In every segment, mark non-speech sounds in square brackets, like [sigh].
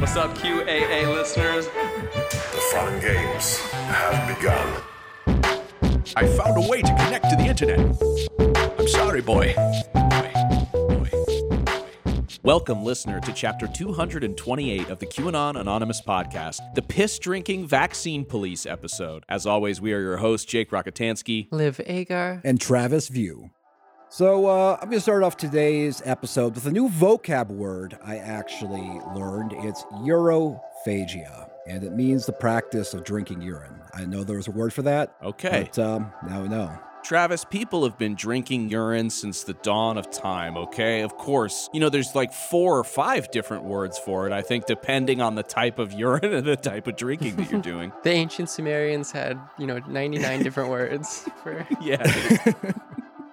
What's up, QAA listeners? The fun games have begun. I found a way to connect to the internet. I'm sorry, boy. Welcome, listener, to chapter 228 of the QAnon Anonymous podcast, the piss drinking vaccine police episode. As always, we are your hosts, Jake Rockatansky, Liv Agar. and Travis View. So uh, I'm going to start off today's episode with a new vocab word I actually learned. It's urophagia, and it means the practice of drinking urine. I know there was a word for that. Okay. But um, now we know. Travis, people have been drinking urine since the dawn of time, okay? Of course, you know, there's like four or five different words for it, I think, depending on the type of [laughs] urine and the type of drinking that you're doing. [laughs] The ancient Sumerians had, you know, 99 different words for. [laughs] yeah.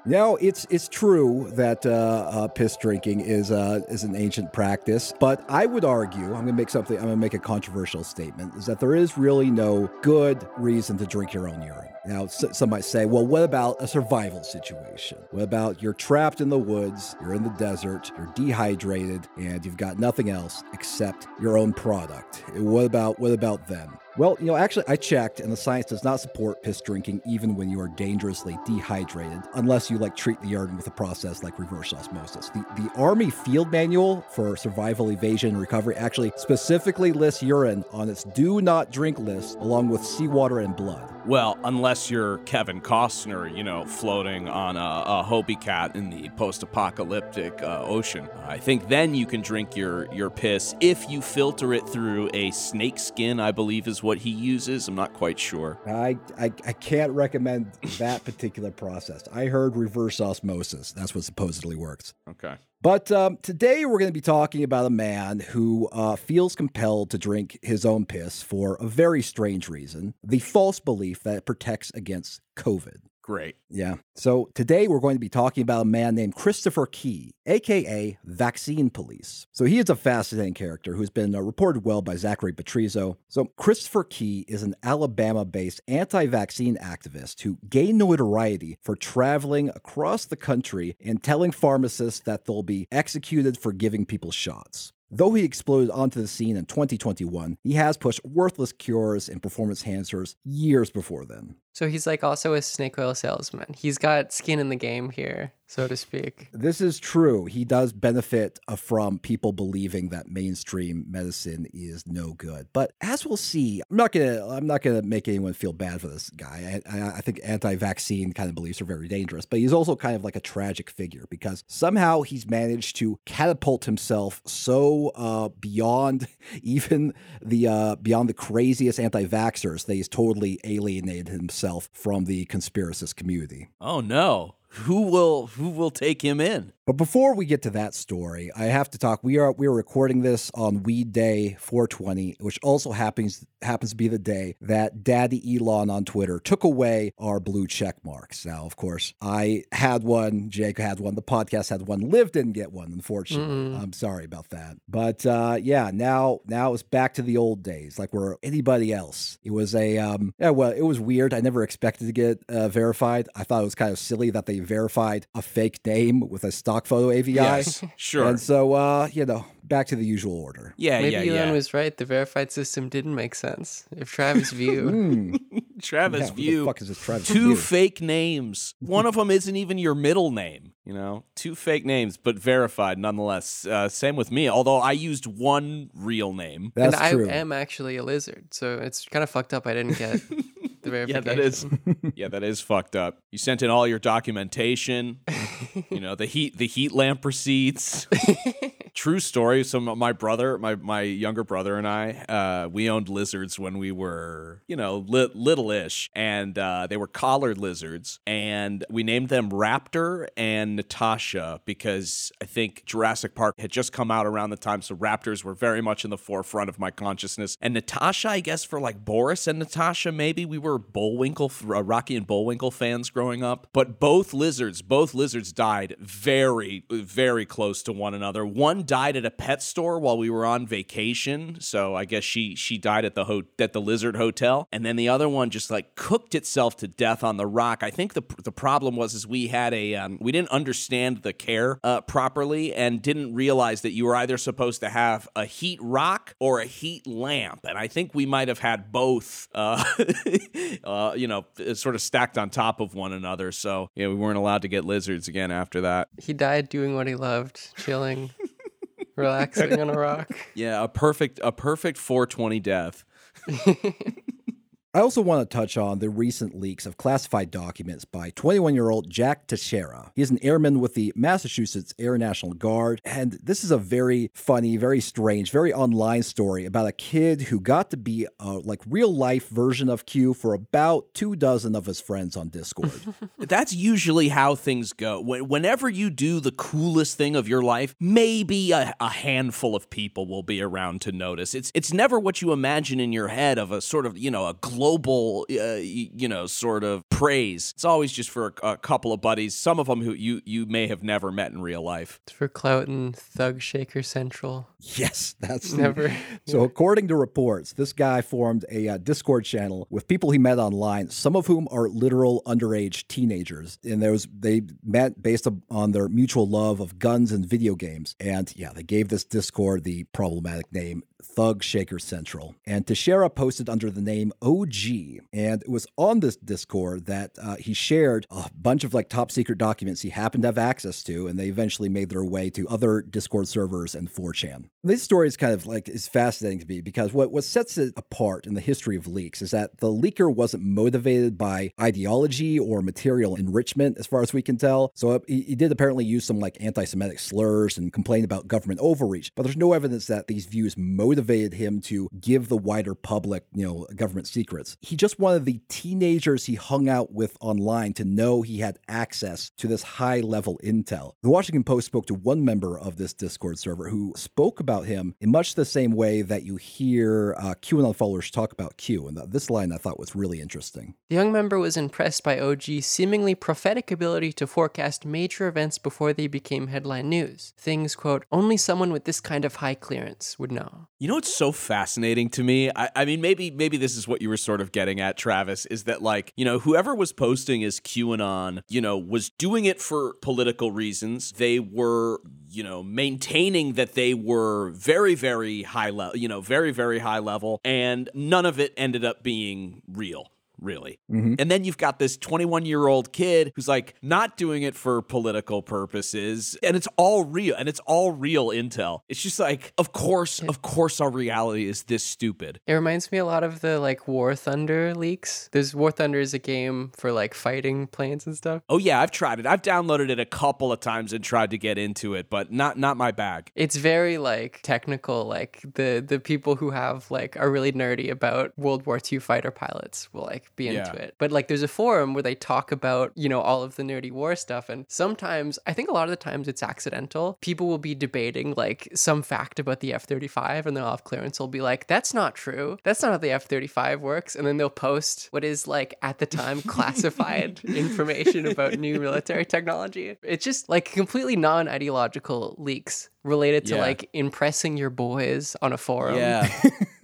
Now it's it's true that uh, uh, piss drinking is uh, is an ancient practice, but I would argue I'm going to make something. I'm going to make a controversial statement: is that there is really no good reason to drink your own urine. Now, some might say, well, what about a survival situation? What about you're trapped in the woods, you're in the desert, you're dehydrated, and you've got nothing else except your own product? What about what about them? Well, you know, actually, I checked, and the science does not support piss drinking even when you are dangerously dehydrated, unless you like treat the urine with a process like reverse osmosis. The, the Army Field Manual for Survival, Evasion, and Recovery actually specifically lists urine on its do not drink list, along with seawater and blood. Well, unless you're Kevin Costner, you know, floating on a, a Hobie cat in the post-apocalyptic uh, ocean. I think then you can drink your your piss if you filter it through a snake skin. I believe is he uses. I'm not quite sure. I, I, I can't recommend that particular process. I heard reverse osmosis. That's what supposedly works. Okay. But um, today we're going to be talking about a man who uh, feels compelled to drink his own piss for a very strange reason the false belief that it protects against COVID. Great. Yeah. So today we're going to be talking about a man named Christopher Key, aka Vaccine Police. So he is a fascinating character who's been uh, reported well by Zachary Petrizzo. So Christopher Key is an Alabama-based anti-vaccine activist who gained notoriety for traveling across the country and telling pharmacists that they'll be executed for giving people shots. Though he exploded onto the scene in 2021, he has pushed worthless cures and performance enhancers years before then. So he's like also a snake oil salesman. He's got skin in the game here, so to speak. This is true. He does benefit uh, from people believing that mainstream medicine is no good. But as we'll see, I'm not gonna I'm not gonna make anyone feel bad for this guy. I, I, think anti-vaccine kind of beliefs are very dangerous. But he's also kind of like a tragic figure because somehow he's managed to catapult himself so uh, beyond [laughs] even the uh, beyond the craziest anti-vaxxers that he's totally alienated himself from the conspiracist community. Oh no. Who will who will take him in? But before we get to that story, I have to talk. We are we are recording this on Weed Day 420, which also happens happens to be the day that Daddy Elon on Twitter took away our blue check marks. Now, of course, I had one, Jake had one, the podcast had one, Liv didn't get one, unfortunately. I'm sorry about that. But uh, yeah, now now it's back to the old days, like we're anybody else. It was a um, yeah, well, it was weird. I never expected to get uh, verified. I thought it was kind of silly that they verified a fake name with a stock photo AVI. Yes, sure. And so, uh, you know, back to the usual order. Yeah, Maybe yeah, Elon yeah. was right. The verified system didn't make sense. If Travis View. [laughs] [laughs] Travis Yeah, what the View. fuck is this Travis Two View? fake names. One of them isn't even your middle name. You know, two fake names, but verified nonetheless. Uh, same with me. Although I used one real name. That's and I true. am actually a lizard, so it's kind of fucked up I didn't get the [laughs] verification. Yeah, that is. yeah, that is fucked up. You sent in all your documentation. [laughs] you know the heat, the heat lamp receipts. [laughs] True story. So my brother, my my younger brother and I, uh, we owned lizards when we were, you know, li- little-ish, and uh, they were collared lizards, and we named them Raptor and Natasha because I think Jurassic Park had just come out around the time, so raptors were very much in the forefront of my consciousness, and Natasha, I guess, for like Boris and Natasha, maybe we were Bullwinkle, uh, Rocky and Bullwinkle fans growing up, but both lizards, both lizards died very, very close to one another. One died died at a pet store while we were on vacation. So I guess she she died at the ho- at the Lizard Hotel, and then the other one just like cooked itself to death on the rock. I think the the problem was is we had a um, we didn't understand the care uh, properly and didn't realize that you were either supposed to have a heat rock or a heat lamp, and I think we might have had both. Uh, [laughs] uh, you know, sort of stacked on top of one another. So yeah, we weren't allowed to get lizards again after that. He died doing what he loved, chilling, relaxing on a rock. Yeah, a perfect a perfect 420 death. [laughs] I also want to touch on the recent leaks of classified documents by 21 year old Jack Teixeira. He is an airman with the Massachusetts Air National Guard, and this is a very funny, very strange, very online story about a kid who got to be a like real life version of Q for about two dozen of his friends on Discord. [laughs] That's usually how things go. Whenever you do the coolest thing of your life, maybe a, a handful of people will be around to notice. It's it's never what you imagine in your head of a sort of you know a global uh, you know sort of praise. It's always just for a, a couple of buddies, some of them who you you may have never met in real life. It's for Clout and Thug Shaker Central. yes, that's [laughs] Never. [laughs] So, according to reports, this guy formed a uh, Discord channel with people he met online, some of whom are literal underage teenagers. And there was, they met based on their mutual love of guns and video games. And yeah, they gave this Discord the problematic name Thug Shaker Central. And Teixeira posted under the name OG. And it was on this Discord that uh, he shared a bunch of like top secret documents he happened to have access to. And they eventually made their way to other Discord servers and 4chan. This story is kind of like is fascinating to me because what, what sets it apart in the history of leaks is that the leaker wasn't motivated by ideology or material enrichment, as far as we can tell. So uh, he, he did apparently use some like anti-Semitic slurs and complain about government overreach, but there's no evidence that these views motivated him to give the wider public, you know, government secrets. He just wanted the teenagers he hung out with online to know he had access to this high-level intel. The Washington Post spoke to one member of this Discord server who spoke about him in much the same way that you hear uh, QAnon followers talk about Q. And this line I thought was really interesting. The young member was impressed by OG's seemingly prophetic ability to forecast major events before they became headline news. Things, quote, only someone with this kind of high clearance would know. You know what's so fascinating to me? I, I mean, maybe maybe this is what you were sort of getting at, Travis, is that like, you know, whoever was posting as QAnon, you know, was doing it for political reasons. They were, you know, maintaining that they were very, very high level, you know, very, very high level, and none of it ended up being real. Really. Mm-hmm. And then you've got this 21 year old kid who's like not doing it for political purposes. And it's all real. And it's all real intel. It's just like, of course, of course, our reality is this stupid. It reminds me a lot of the like War Thunder leaks. There's War Thunder is a game for like fighting planes and stuff. Oh, yeah, I've tried it. I've downloaded it a couple of times and tried to get into it, but not not my bag. It's very like technical. Like the the people who have like are really nerdy about World War II fighter pilots will like be into Yeah. it. But like there's a forum where they talk about you know all of the nerdy war stuff, and sometimes I think a lot of the times it's accidental. People will be debating like some fact about the F thirty five, and they'll have clearance. will be like, "That's not true. That's not how the F thirty five works," and then they'll post what is like at the time [laughs] classified information about new military [laughs] technology. It's just like completely non ideological leaks related to Yeah. like impressing your boys on a forum. Yeah. [laughs]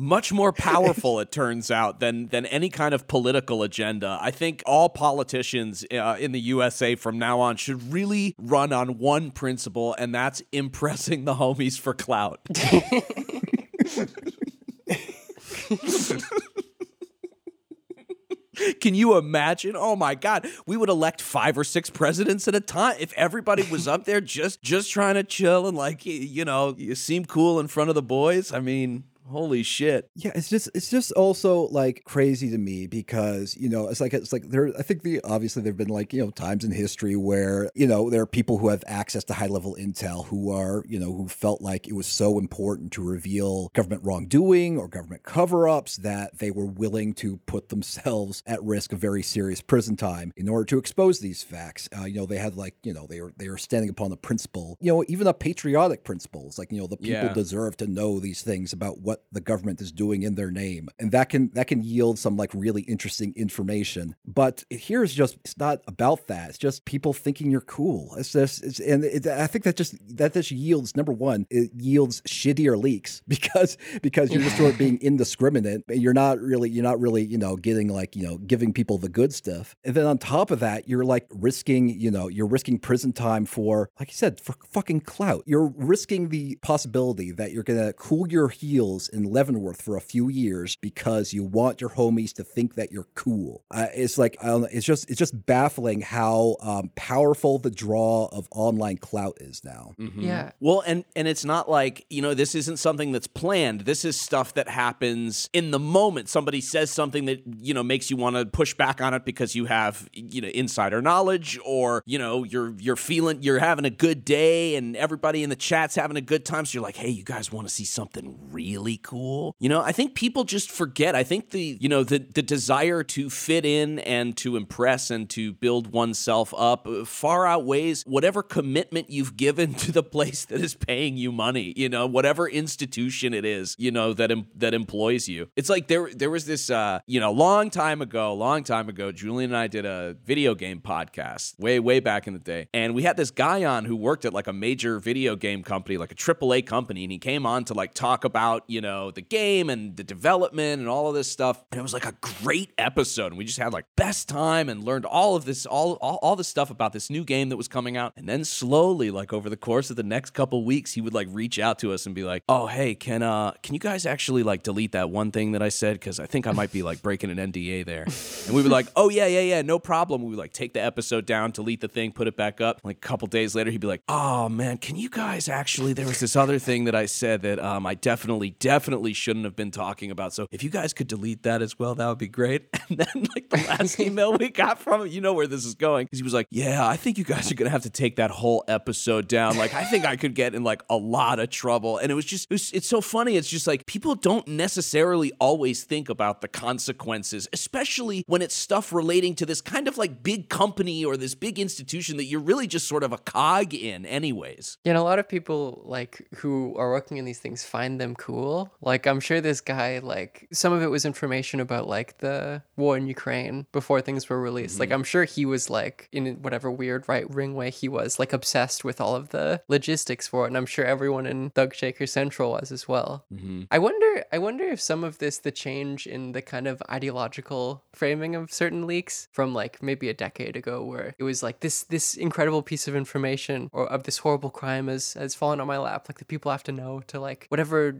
Much more powerful, it turns out, than than any kind of political agenda. I think all politicians uh, in the USA from now on should really run on one principle, and that's impressing the homies for clout. [laughs] Can you imagine? Oh my God, we would elect five or six presidents at a time if everybody was up there just just trying to chill and like you know you seem cool in front of the boys. I mean, holy shit. Yeah, it's just it's just also like crazy to me because you know it's like it's like there. I think the obviously there've been like you know times in history where you know there are people who have access to high level intel who are you know who felt like it was so important to reveal government wrongdoing or government cover ups that they were willing to put themselves at risk of very serious prison time in order to expose these facts. Uh, you know they had like you know they were they were standing upon the principle you know even a patriotic principle. It's like you know the people Yeah. deserve to know these things about what what the government is doing in their name, and that can that can yield some like really interesting information. But here's just it's not about that. It's just people thinking you're cool. It's just it's, and it, I think that just that just yields number one, it yields shittier leaks [laughs] because because you're just sort of being indiscriminate. You're not really you're not really you know getting like you know giving people the good stuff, and then on top of that, you're like risking you know you're risking prison time for like you said for fucking clout. You're risking the possibility that you're gonna cool your heels in Leavenworth for a few years because you want your homies to think that you're cool. Uh, it's like I don't know, it's just it's just baffling how um, powerful the draw of online clout is now. Yeah. Well, and and it's not like you know this isn't something that's planned. This is stuff that happens in the moment. Somebody says something that you know makes you want to push back on it because you have you know insider knowledge, or you know you're you're feeling you're having a good day, and everybody in the chat's having a good time. So you're like, hey, you guys want to see something really cool? You know, I think people just forget. I think the you know the the desire to fit in and to impress and to build oneself up uh, far outweighs whatever commitment you've given [laughs] to the place that is paying you money. You know, whatever institution it is, you know that em- that employs you. It's like there there was this uh you know long time ago, long time ago. Julian and I did a video game podcast way way back in the day, and we had this guy on who worked at like a major video game company, like a AAA company, and he came on to like talk about you know the game and the development and all of this stuff. And it was like a great episode, and we just had like best time and learned all of this all all, all this stuff about this new game that was coming out. And then slowly, like over the course of the next couple weeks, he would like reach out to us and be like, "Oh, hey, can uh can you guys actually like delete that one thing that I said because I think I might be like breaking an NDA there." And we were like, "Oh yeah, yeah, yeah, no problem." We would like take the episode down, delete the thing, put it back up. Like a couple days later, he'd be like, "Oh man, can you guys actually? There was this other thing that I said that um I definitely, definitely shouldn't have been talking about. So if you guys could delete that as well, that would be great." [laughs] And then like the last [laughs] email we got from him, you know where this is going, because he was like, "Yeah, I think you guys are gonna have to take that whole episode down. Like I think I could get in like a lot of trouble." And it was just, it was, it's so funny. It's just like people don't necessarily always think about the consequences, especially when it's stuff relating to this kind of like big company or this big institution that you're really just sort of a cog in, anyways. You know, a lot of people like who are working in these things find them cool. Like I'm sure this guy like some of it was information about like the war in Ukraine before things were released. Like mm-hmm. I'm sure he was like in whatever weird right wing way he was like obsessed with all of the logistics for it, and I'm sure everyone in Thug Shaker Central was as well. Mm-hmm. I wonder I wonder if some of this the change in the kind of ideological framing of certain leaks from like maybe a decade ago where it was like this this incredible piece of information or of this horrible crime has has fallen on my lap like the people have to know to like whatever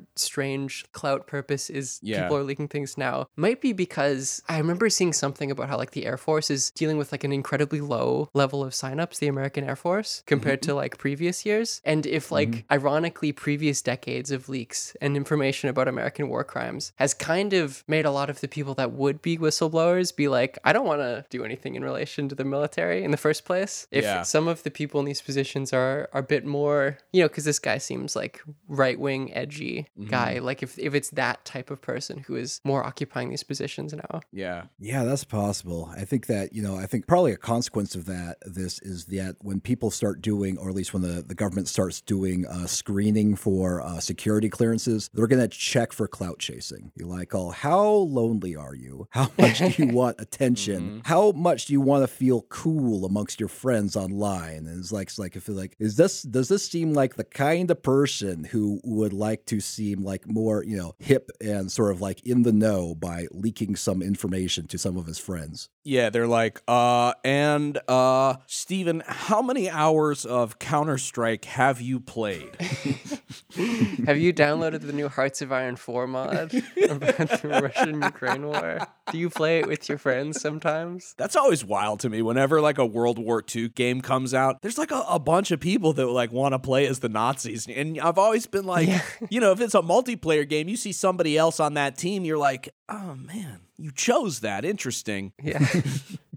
strange clout purpose is Yeah. people are leaking things now might be because I remember seeing something about how like the Air Force is dealing with like an incredibly low level of signups, the American Air Force, mm-hmm. compared to like previous years. And if like mm-hmm. ironically previous decades of leaks and information about American war crimes has kind of made a lot of the people that would be whistleblowers be like, I don't want to do anything in relation to the military in the first place. If Yeah. some of the people in these positions are, are a bit more, you know, because this guy seems like right wing, edgy mm-hmm. guy. Like if, if it's that type of person who is more occupying these positions now. Yeah. Yeah, that's possible. I think that, you know, I think probably a consequence of that, this is that when people start doing, or at least when the, the government starts doing uh, screening for uh, security clearances, they're going to check for clout chasing. You're like, oh, how lonely are you? How [laughs] much do you want attention? How much do you want to feel cool amongst your friends online? And it's like, it's like, if like, is this, does this seem like the kind of person who would like to seem like more, you know, hip and sort of like in the know by leaking some information to some of his friends? Yeah, they're like, uh, and uh, Steven, how many hours of Counter Strike have you played? [laughs] Have you downloaded the new Hearts of Iron 4 mod about the Russian Ukraine war? Do you play it with your friends sometimes? That's always wild to me. Whenever like a World War II game comes out, there's like a, a bunch of people that like want to play as the Nazis, and I've always been like, you know, if it's a multiplayer game, you see somebody else on that team, you're like, oh man, you chose that. Interesting. Yeah. [laughs]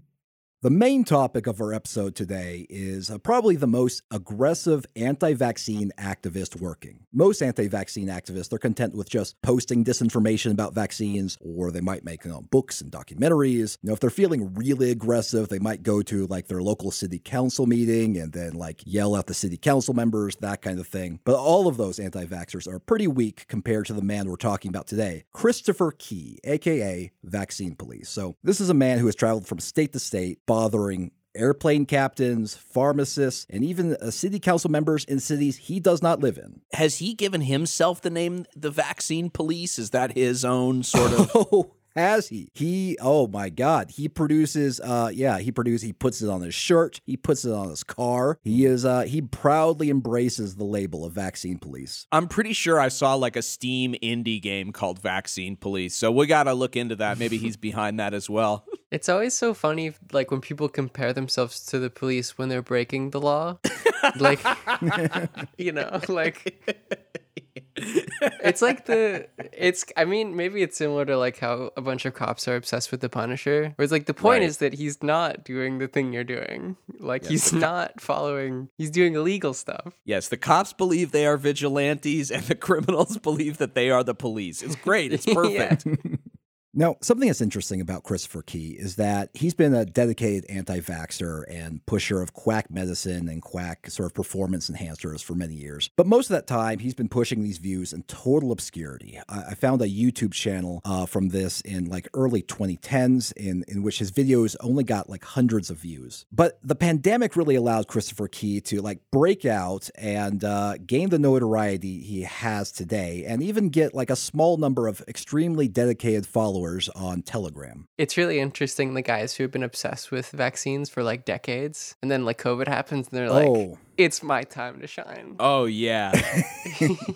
The main topic of our episode today is uh, probably the most aggressive anti vaccine activist working. Most anti vaccine activists are content with just posting disinformation about vaccines, or they might make you know, books and documentaries. You know, if they're feeling really aggressive, they might go to like their local city council meeting and then like yell at the city council members, that kind of thing. But all of those anti vaxxers are pretty weak compared to the man we're talking about today, Christopher Key, aka Vaccine Police. So, this is a man who has traveled from state to state bothering airplane captains, pharmacists, and even uh, city council members in cities he does not live in. Has he given himself the name the vaccine police? Is that his own sort of [laughs] Oh, has he? He, oh my God, he produces, uh, yeah, he produces, he puts it on his shirt, he puts it on his car. He is, uh, he proudly embraces the label of vaccine police. I'm pretty sure I saw like a Steam indie game called Vaccine Police. So we got to look into that. Maybe he's behind that as well. It's always so funny, like when people compare themselves to the police when they're breaking the law. like, [laughs] you know, like it's like the it's. I mean, maybe it's similar to like how a bunch of cops are obsessed with the Punisher. Where it's like the point Right. is that he's not doing the thing you're doing. Like he's not following. He's doing illegal stuff. Yes, the cops believe they are vigilantes and the criminals [laughs] believe that they are the police. It's great. It's [laughs] perfect. Now, something that's interesting about Christopher Key is that he's been a dedicated anti vaxxer and pusher of quack medicine and quack sort of performance enhancers for many years. But most of that time, he's been pushing these views in total obscurity. I, found a YouTube channel uh, from this in like early 2010s in, in which his videos only got like hundreds of views. But the pandemic really allowed Christopher Key to like break out and uh, gain the notoriety he has today and even get like a small number of extremely dedicated followers on Telegram. It's really interesting the guys who have been obsessed with vaccines for like decades, and then like COVID happens, and they're like, oh, "It's my time to shine." [laughs] Oh, yeah.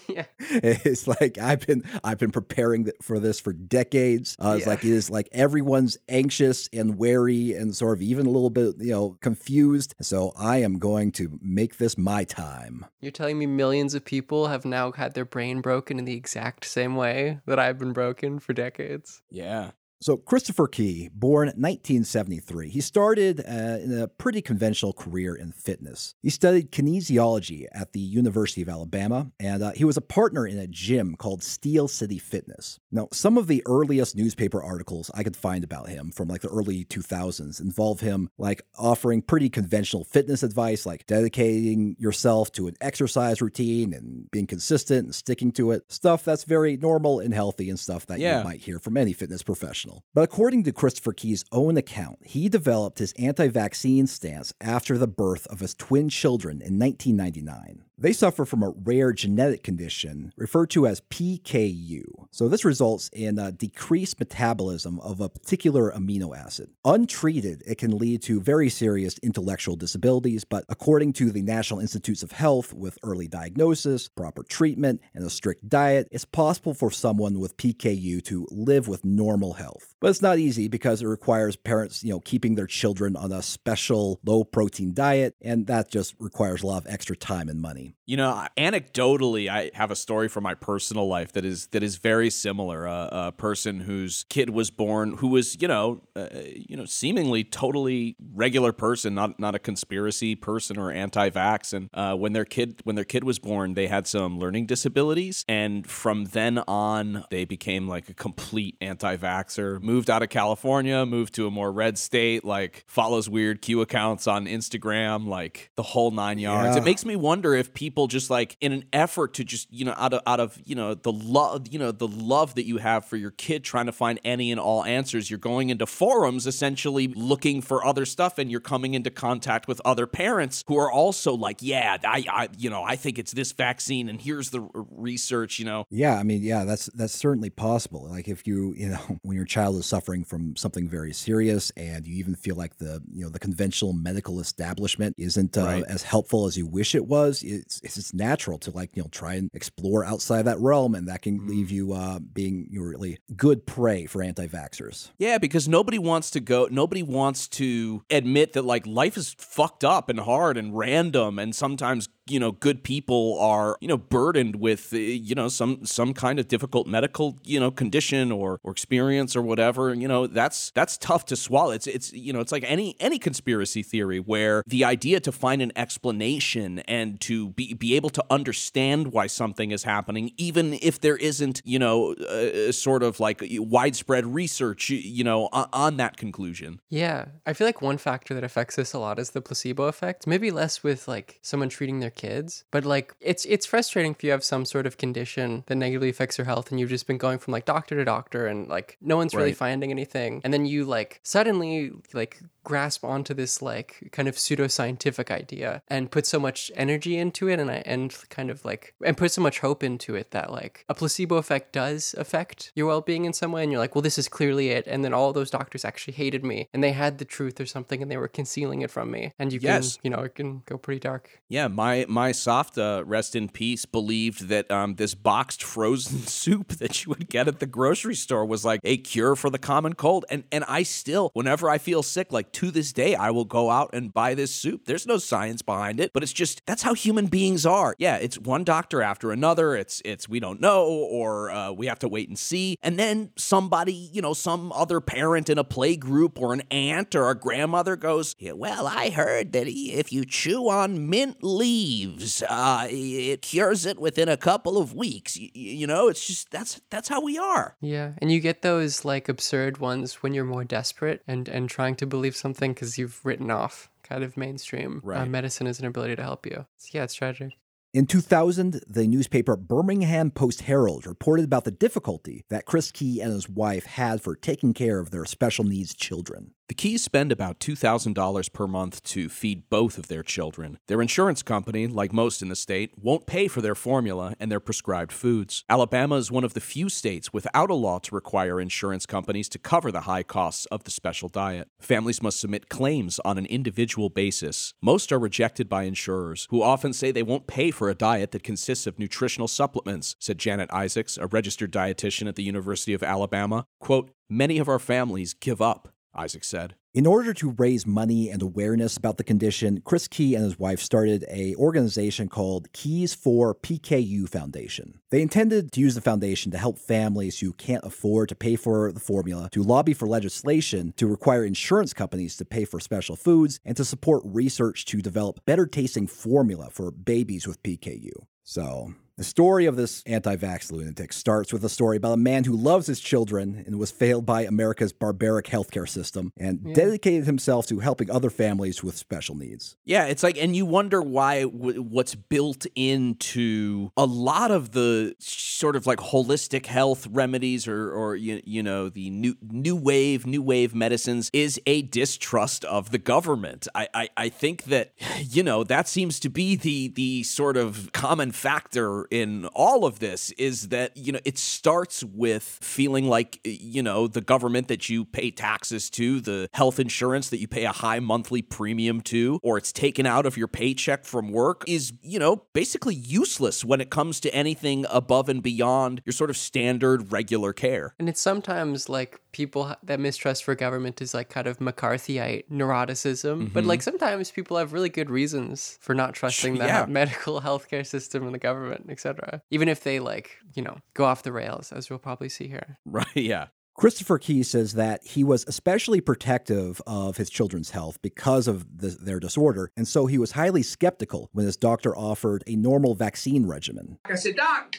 yeah. it's like I've been I've been preparing for this for decades. Uh, it's Yeah. like it is like everyone's anxious and wary and sort of even a little bit you know confused. So I am going to make this my time. You're telling me millions of people have now had their brain broken in the exact same way that I've been broken for decades? Yeah. So, Christopher Key, born 1973, he started uh, in a pretty conventional career in fitness. He studied kinesiology at the University of Alabama, and uh, he was a partner in a gym called Steel City Fitness. Now, some of the earliest newspaper articles I could find about him from like the early 2000s involve him like offering pretty conventional fitness advice, like dedicating yourself to an exercise routine and being consistent and sticking to it. Stuff that's very normal and healthy and stuff that Yeah. you might hear from any fitness professional. But according to Christopher Key's own account, he developed his anti vaccine stance after the birth of his twin children in 1999. They suffer from a rare genetic condition referred to as PKU. So, this results in a decreased metabolism of a particular amino acid. Untreated, it can lead to very serious intellectual disabilities, but according to the National Institutes of Health, with early diagnosis, proper treatment, and a strict diet, it's possible for someone with PKU to live with normal health health. But it's not easy because it requires parents, you know, keeping their children on a special low protein diet, and that just requires a lot of extra time and money. You know, anecdotally, I have a story from my personal life that is that is very similar. A, a person whose kid was born, who was, you know, uh, you know, seemingly totally regular person, not not a conspiracy person or anti-vax. And uh, when their kid when their kid was born, they had some learning disabilities, and from then on, they became like a complete anti-vaxer. Moved out of California, moved to a more red state, like follows weird Q accounts on Instagram, like the whole nine yards. Yeah. It makes me wonder if people just like in an effort to just you know out of out of you know the love you know the love that you have for your kid trying to find any and all answers you're going into forums essentially looking for other stuff and you're coming into contact with other parents who are also like yeah I, I you know I think it's this vaccine and here's the research you know Yeah, I mean, yeah, that's that's certainly possible. Like if you, you know, [laughs] when your child is suffering from something very serious and you even feel like the, you know, the conventional medical establishment isn't uh, Right. as helpful as you wish it was, it's it's natural to like, you know, try and explore outside that realm and that can leave you uh, being you know, really good prey for anti-vaxxers. Yeah, because nobody wants to go. Nobody wants to admit that like life is fucked up and hard and random, and sometimes you know good people are you know burdened with uh, you know some some kind of difficult medical you know condition or or experience or whatever you know that's that's tough to swallow it's it's you know it's like any any conspiracy theory where the idea to find an explanation and to be be able to understand why something is happening even if there isn't you know uh, sort of like widespread research you know on, on that conclusion Yeah, I feel like one factor that affects this a lot is the placebo effect. Maybe less with like someone treating their kids, but like it's it's frustrating if you have some sort of condition that negatively affects your health and you've just been going from like doctor to doctor and like no one's really Right. Finding anything, and then you like suddenly like grasp onto this like kind of pseudoscientific idea and put so much energy into it and I and kind of like and put so much hope into it that like a placebo effect does affect your well-being in some way. And you're like well this is clearly it. And then all those doctors actually hated me and they had the truth or something and they were concealing it from me. And you Yes. can you know it can go pretty dark. Yeah, my my Safta, rest in peace, believed that um, this boxed frozen [laughs] soup that you would get at the grocery store was like a cure for the common cold. And and I still, whenever I feel sick, like to this day, I will go out and buy this soup. There's no science behind it, but it's just that's how human beings are. Yeah, it's one doctor after another. It's it's we don't know, or uh, we have to wait and see, and then somebody, you know, some other parent in a play group or an aunt or a grandmother goes, yeah, well, I heard that if you chew on mint leaves, uh, it cures it within a couple of weeks. Y- y- you know, it's just that's that's how we are. yeah and you get those like absurd ones when you're more desperate and and trying to believe something because you've written off kind of mainstream uh, medicine as an ability to help you. Yeah it's tragic. In 2000, the newspaper Birmingham Post Herald reported about the difficulty that Chris Key and his wife had for taking care of their special needs children. The Keys spend about $2,000 per month to feed both of their children. Their insurance company, like most in the state, won't pay for their formula and their prescribed foods. Alabama is one of the few states without a law to require insurance companies to cover the high costs of the special diet. Families must submit claims on an individual basis. Most are rejected by insurers, who often say they won't pay for a diet that consists of nutritional supplements, said Janet Isaacs, a registered dietitian at the University of Alabama. Quote, Many of our families give up. Isaac said. In order to raise money and awareness about the condition, Chris Key and his wife started a organization called Keys for PKU Foundation. They intended to use the foundation to help families who can't afford to pay for the formula, to lobby for legislation to require insurance companies to pay for special foods, and to support research to develop better tasting formula for babies with PKU. So, the story of this anti vax lunatic starts with a story about a man who loves his children and was failed by America's barbaric healthcare system and dedicated himself to helping other families with special needs. Yeah, it's like, and you wonder why w- what's built into a lot of the sort of like holistic health remedies or, or you, you know, the new new wave, new wave medicines is a distrust of the government. I, I, I think that, [sighs] you know, that seems to be the the sort of common factor in all of this is that, you know, it starts with feeling like, you know, the government that you pay taxes to, the health insurance that you pay a high monthly premium to, or it's taken out of your paycheck from work is, you know, basically useless when it comes to anything above and beyond your sort of standard regular care. And it's sometimes like people that mistrust for government is like kind of McCarthyite neuroticism. But mm-hmm. like sometimes people have really good reasons for not trusting the yeah. [laughs] medical healthcare system and the government, etc. Even if they like, you know, go off the rails, as we'll probably see here. Right. [laughs] Yeah. Christopher Key says that he was especially protective of his children's health because of the, their disorder, and so he was highly skeptical when his doctor offered a normal vaccine regimen. I said, Doc,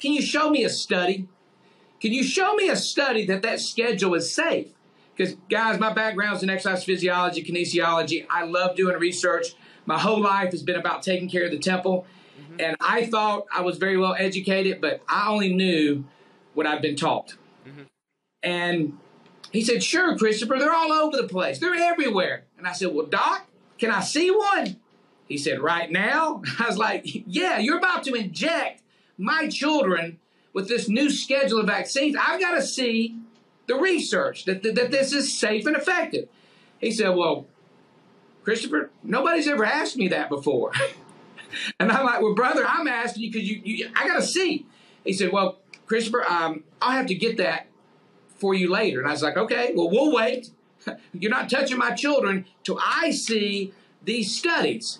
can you show me a study? Can you show me a study that that schedule is safe? Because, guys, my background's in exercise physiology, kinesiology. I love doing research. My whole life has been about taking care of the temple. Mm-hmm. And I thought I was very well educated, but I only knew what I'd been taught. Mm-hmm. And he said, Sure, Christopher, they're all over the place. They're everywhere. And I said, Well, Doc, can I see one? He said, Right now? [laughs] I was like, Yeah, you're about to inject my children with this new schedule of vaccines. I've got to see the research that, that, that this is safe and effective. He said, Well, Christopher, nobody's ever asked me that before. [laughs] and I'm like, Well, brother, I'm asking you because you, you, I got to see. He said, Well, Christopher, um, I'll have to get that for you later. And I was like, okay, well, we'll wait. [laughs] You're not touching my children till I see these studies,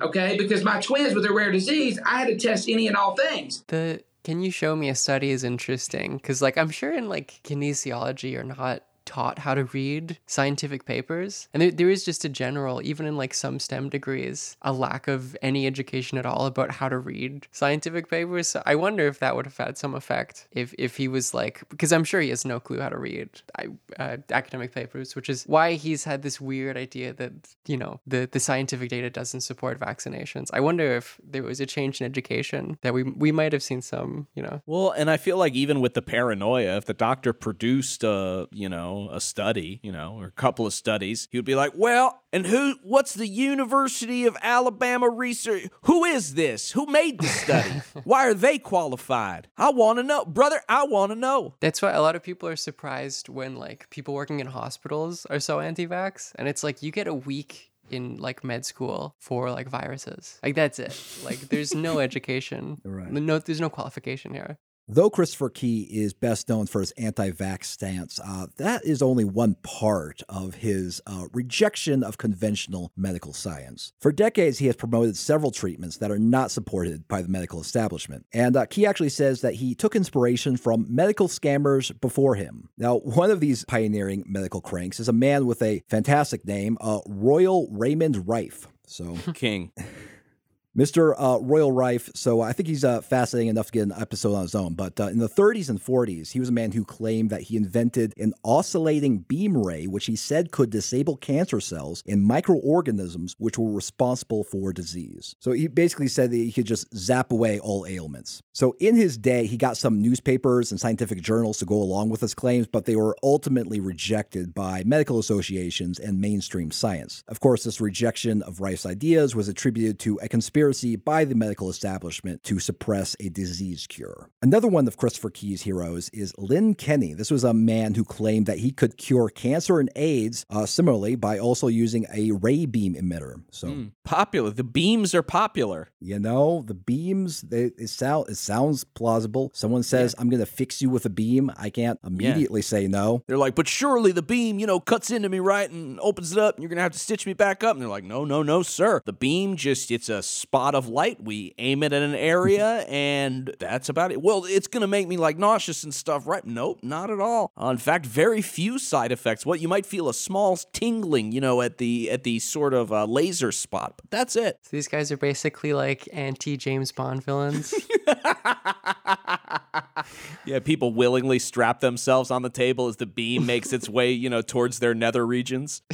okay? Because my twins with a rare disease, I had to test any and all things. The can you show me a study is interesting? Because like I'm sure in like kinesiology you're not taught how to read scientific papers. And there, there is just a general even in like some stem degrees a lack of any education at all about how to read scientific papers. So i wonder if that would have had some effect if if he was like because i'm sure he has no clue how to read uh, academic papers which is why he's had this weird idea that you know the the scientific data doesn't support vaccinations. I wonder if there was a change in education that we we might have seen some you know. Well, and I feel like even with the paranoia, if the doctor produced a, you know, a study, you know, or a couple of studies, he would be like, "Well, and who what's the University of Alabama research? Who is this? Who made the study? [laughs] Why are they qualified? I want to know, brother, I want to know." That's why a lot of people are surprised when like people working in hospitals are so anti-vax, and it's like you get a week in like med school for like viruses. Like that's it. Like there's no [laughs] education. Right. No, there's no qualification here. Though Christopher Key is best known for his anti vax stance, uh, that is only one part of his uh, rejection of conventional medical science. For decades, he has promoted several treatments that are not supported by the medical establishment. And uh, Key actually says that he took inspiration from medical scammers before him. Now, one of these pioneering medical cranks is a man with a fantastic name, uh, Royal Raymond Rife. So. [laughs] King. [laughs] Mr. Uh, Royal Rife. So I think he's uh, fascinating enough to get an episode on his own. But uh, in the 30s and 40s, he was a man who claimed that he invented an oscillating beam ray, which he said could disable cancer cells and microorganisms which were responsible for disease. So he basically said that he could just zap away all ailments. So in his day, he got some newspapers and scientific journals to go along with his claims, but they were ultimately rejected by medical associations and mainstream science. Of course, this rejection of Rife's ideas was attributed to a conspiracy by the medical establishment to suppress a disease cure. Another one of Christopher Key's heroes is Lynn Kenny. This was a man who claimed that he could cure cancer and AIDS uh, similarly by also using a ray beam emitter. So, Mm, popular. The beams are popular. you know, the beams, they, it, sound, it sounds plausible. Someone says, I'm going to fix you with a beam. I can't immediately say no. They're like, but surely the beam, you know, cuts into me right and opens it up, and you're gonna have to stitch me back up. And they're like, no, no, no, sir. The beam just it's a spot of light. We aim it at an area, [laughs] and that's about it. Well, it's gonna make me like nauseous and stuff, right? Nope, not at all. Uh, in fact, very few side effects. What you might feel a small tingling, you know, at the at the sort of uh, laser spot, but that's it. So these guys are basically like anti James Bond villains. [laughs] Yeah, people willingly strap themselves on the table as the beam makes its way, you know, towards their nether regions. [laughs]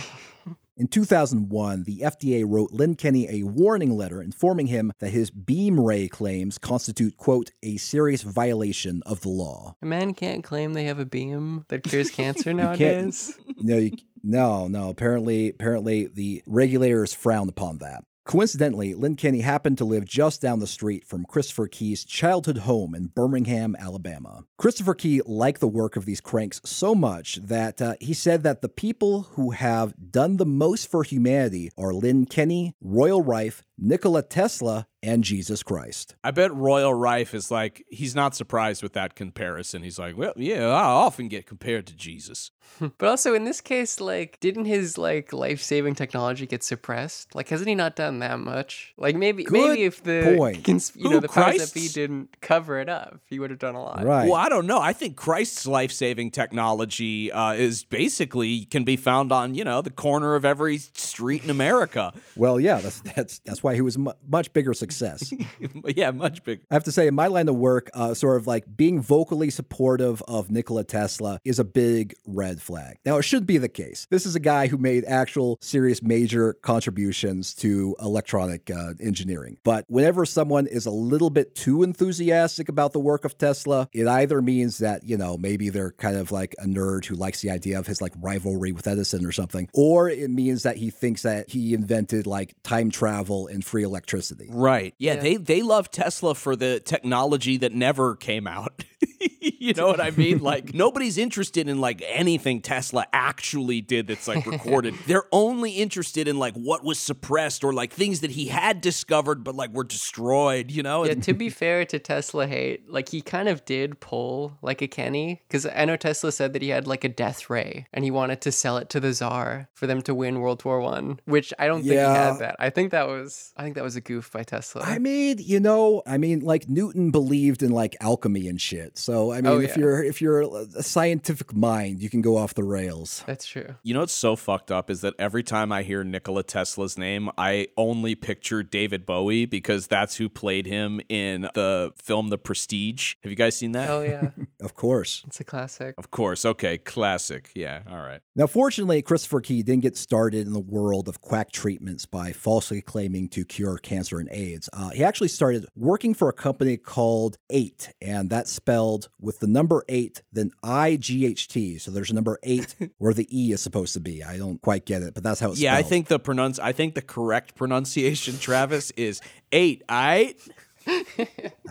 In 2001, the FDA wrote Lynn Kenny a warning letter informing him that his beam ray claims constitute, quote, a serious violation of the law. a man can't claim they have a beam that cures [laughs] cancer nowadays. No, you, no, no. Apparently, apparently, the regulators frowned upon that. Coincidentally, Lynn Kenny happened to live just down the street from Christopher Key's childhood home in Birmingham, Alabama. Christopher Key liked the work of these cranks so much that uh, he said that the people who have done the most for humanity are Lynn Kenny, Royal Rife, Nikola Tesla, and Jesus Christ. I bet Royal Rife is like, he's not surprised with that comparison. He's like, well, yeah, I often get compared to Jesus. But also in this case, like, didn't his like life saving technology get suppressed? Like, hasn't he not done that much? Like, maybe Good maybe if the point. cons- you Who, know the powers that be didn't cover it up, he would have done a lot. Right. Well, I don't know. I think Christ's life saving technology uh, is basically can be found on, you know, the corner of every street in America. Well, yeah, that's that's that's why he was mu- much bigger success. [laughs] yeah, much bigger. I have to say, in my line of work, uh, sort of like being vocally supportive of Nikola Tesla is a big red flag. Now, it should be the case. This is a guy who made actual, serious, major contributions to electronic uh, engineering. But whenever someone is a little bit too enthusiastic about the work of Tesla, it either means that, you know, maybe they're kind of like a nerd who likes the idea of his like rivalry with Edison or something, or it means that he thinks that he invented like time travel and free electricity. Right. Yeah, they they love Tesla for the technology that never came out. [laughs] you know what I mean? [laughs] Like nobody's interested in like anything Tesla actually did that's like recorded. [laughs] They're only interested in like what was suppressed or like things that he had discovered but like were destroyed, you know? Yeah, to be fair to Tesla hate, like he kind of did pull like a Kenny because I know Tesla said that he had like a death ray and he wanted to sell it to the czar for them to win World War One, which I don't think he had that. I think that was I think that was a goof by Tesla. I mean, you know, I mean, like Newton believed in like alchemy and shit. So I mean, Oh, if you're if you're a scientific mind, you can go off the rails. That's true. You know what's so fucked up is that every time I hear Nikola Tesla's name, I only picture David Bowie because that's who played him in the film The Prestige. Have you guys seen that? Oh yeah, [laughs] Of course. it's a classic. Of course. Okay. Classic. Yeah. All right. Now, fortunately, Christopher Key didn't get started in the world of quack treatments by falsely claiming to cure cancer and AIDS. Uh, he actually started working for a company called Eight, and that's spelled with the number eight, then I G H T. So there's a number eight [laughs] where the E is supposed to be. I don't quite get it, but that's how it's Yeah, I think the pronounce I think the correct pronunciation, Travis, is eight. I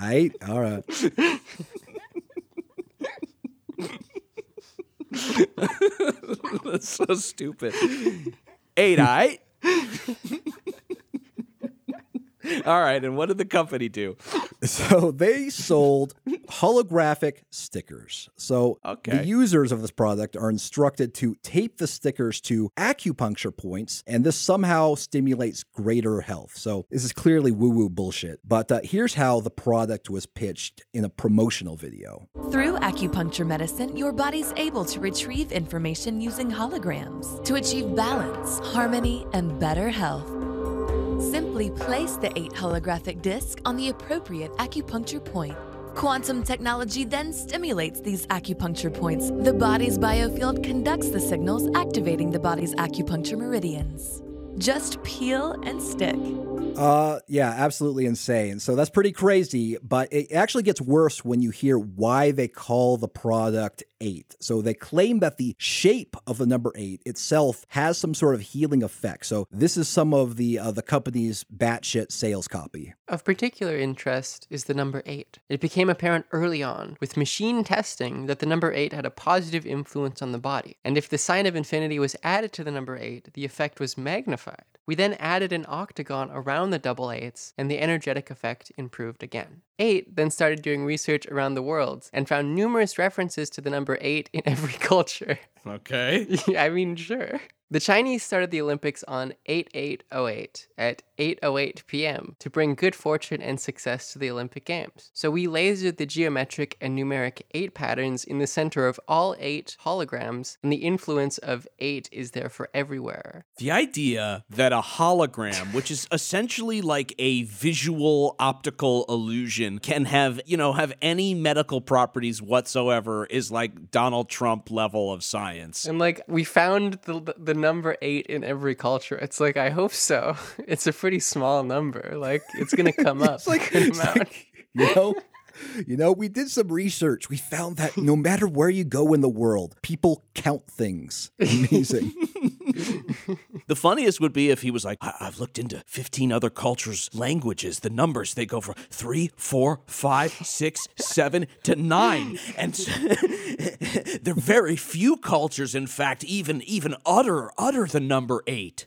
Eight? All right. [laughs] That's so stupid. Eight I. [laughs] All right, and what did the company do? So they sold holographic stickers. So Okay. the users of this product are instructed to tape the stickers to acupuncture points, and this somehow stimulates greater health. So this is clearly woo woo bullshit. But uh, here's how the product was pitched in a promotional video. Through acupuncture medicine, your body's able to retrieve information using holograms to achieve balance, harmony, and better health. Simply place the 8 holographic disc on the appropriate acupuncture point. Quantum technology then stimulates these acupuncture points. The body's biofield conducts the signals, activating the body's acupuncture meridians. Just peel and stick. Uh, yeah, absolutely insane. So that's pretty crazy, but it actually gets worse when you hear why they call the product eight. So they claim that the shape of the number eight itself has some sort of healing effect. So this is some of the uh, the company's batshit sales copy. Of particular interest is the number 8. It became apparent early on, with machine testing, that the number 8 had a positive influence on the body, and if the sign of infinity was added to the number 8, the effect was magnified. We then added an octagon around the double eights, and the energetic effect improved again. 8 then started doing research around the world and found numerous references to the number 8 in [laughs] every culture. Okay. [laughs] I mean, sure. The Chinese started the Olympics on 8808 at 8:08 p.m. to bring good fortune and success to the Olympic Games. So we lasered the geometric and numeric 8 patterns in the center of all 8 holograms, and the influence of 8 is there for everywhere. The idea that a hologram, which is essentially like a visual optical illusion, can have, you know, have any medical properties whatsoever is like Donald Trump level of science. And like we found the the number 8 in every culture. It's like I hope so. [laughs] It's a pretty small number. Like it's going [laughs] to come up. It's like, good it's amount. like, [laughs] you know, you know, we did some research. We found that no matter where you go in the world, people count things. Amazing. The funniest would be if he was like, I- I've looked into 15 other cultures' languages. The numbers, they go from three, four, five, six, seven to nine. And [laughs] there are very few cultures, in fact, even even utter, utter the number eight.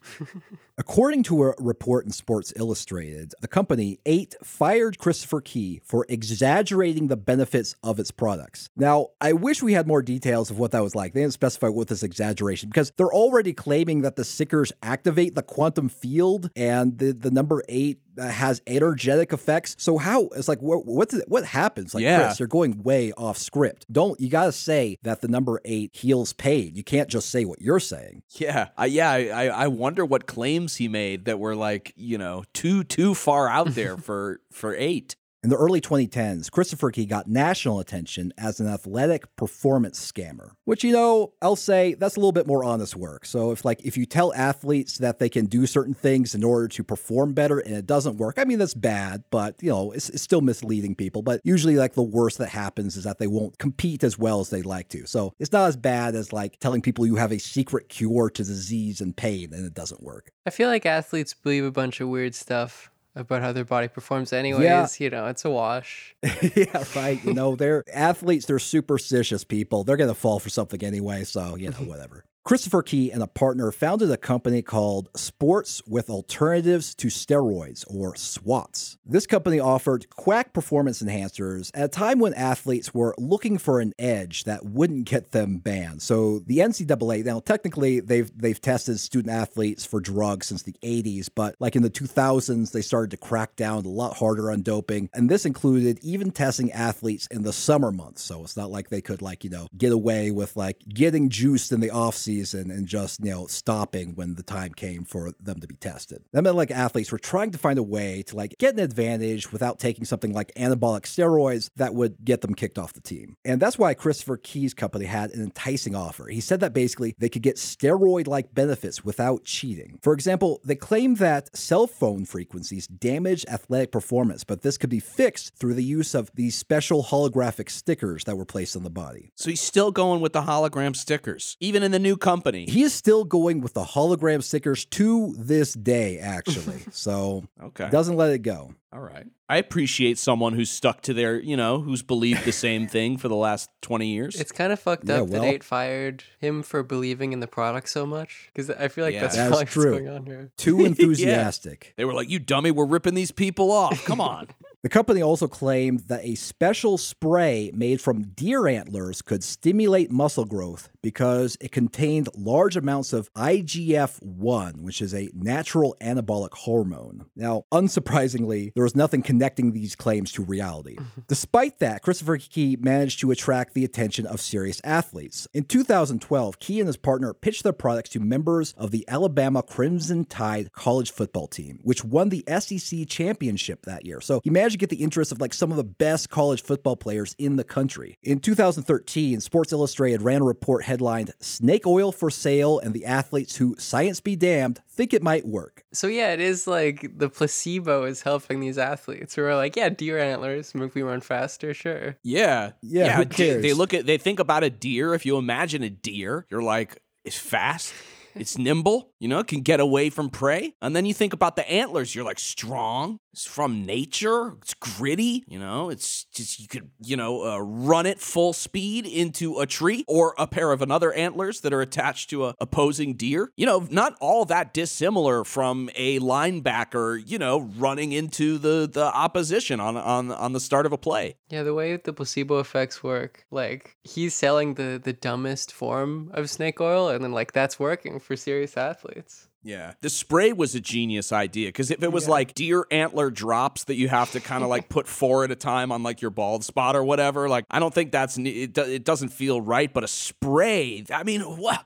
According to a report in Sports Illustrated, the company 8 fired Christopher Key for exaggerating the benefits of its products. Now, I wish we had more details of what that was like. They didn't specify what this exaggeration because they're already claiming that the stickers activate the quantum field and the, the number 8 uh, has energetic effects. So how it's like what what, does- what happens? Like Yeah. Chris, you're going way off script. Don't you got to say that the number 8 heals pain. You can't just say what you're saying. Yeah, I, yeah. I, I I wonder what claims he made that were like, you know, too too far out there [laughs] for for eight. In the early 2010s, Christopher Key got national attention as an athletic performance scammer, which, you know, I'll say that's a little bit more honest work. So if like if you tell athletes that they can do certain things in order to perform better and it doesn't work, I mean that's bad, but you know, it's, it's still misleading people. But usually like the worst that happens is that they won't compete as well as they'd like to. So it's not as bad as like telling people you have a secret cure to disease and pain and it doesn't work. I feel like athletes believe a bunch of weird stuff. About how their body performs anyways. You know, it's a wash. [laughs] yeah, right. You know, they're [laughs] athletes, they're superstitious people. They're going to fall for something anyway. So, you know, [laughs] whatever. Christopher Key and a partner founded a company called Sports with Alternatives to Steroids, or SWATs. This company offered quack performance enhancers at a time when athletes were looking for an edge that wouldn't get them banned. So the NCAA, now technically they've they've tested student athletes for drugs since the 80s, but like in the 2000s they started to crack down a lot harder on doping, and this included even testing athletes in the summer months. So it's not like they could like, you know, get away with like getting juiced in the off season season and just, you know, stopping when the time came for them to be tested. That meant like athletes were trying to find a way to like get an advantage without taking something like anabolic steroids that would get them kicked off the team. And that's why Christopher Key's company had an enticing offer. He said that basically they could get steroid like benefits without cheating. For example, they claim that cell phone frequencies damage athletic performance, but this could be fixed through the use of these special holographic stickers that were placed on the body. So he's still going with the hologram stickers, even in the new company. He is still going with the hologram stickers to this day, actually. [laughs] so Okay. doesn't let it go. All right. I appreciate someone who's stuck to their, you know, who's believed the same [laughs] thing for the last 20 years. It's kind of fucked Yeah, up that well- 8 fired him for believing in the product so much because I feel like Yeah. that's That's probably true. what's going on here. Too [laughs] enthusiastic. they were like, you dummy, we're ripping these people off. Come on. The company also claimed that a special spray made from deer antlers could stimulate muscle growth because it contained large amounts of IGF 1, which is a natural anabolic hormone. Now, unsurprisingly, there was nothing connecting these claims to reality. Mm-hmm. Despite that, Christopher Key managed to attract the attention of serious athletes. In 2012, Key and his partner pitched their products to members of the Alabama Crimson Tide college football team, which won the SEC championship that year. So he managed to get the interest of like some of the best college football players in the country. In 2013, Sports Illustrated ran a report headlined Snake Oil for Sale and the athletes who, science be damned, think it might work. So yeah, it is like the placebo is helping these athletes who are like, yeah, deer antlers make me run faster, sure. Yeah. Yeah, who cares? They look at they think about a deer. If you imagine a deer, you're like, it's fast, it's nimble, you know, can get away from prey. And then you think about the antlers, you're like strong, it's from nature, it's gritty, you know, it's just you could, you know, uh, run it full speed into a tree or a pair of another antlers that are attached to a opposing deer. You know, not all that dissimilar from a linebacker, you know, running into the the opposition on on on the start of a play. Yeah, the way the placebo effects work, like he's selling the the dumbest form of snake oil, and then like that's working for serious athletes athletes. Yeah. The spray was a genius idea because if it was like deer antler drops that you have to kind of like put four at a time on like your bald spot or whatever, like I don't think that's it, do- it doesn't feel right. But a spray, I mean, what?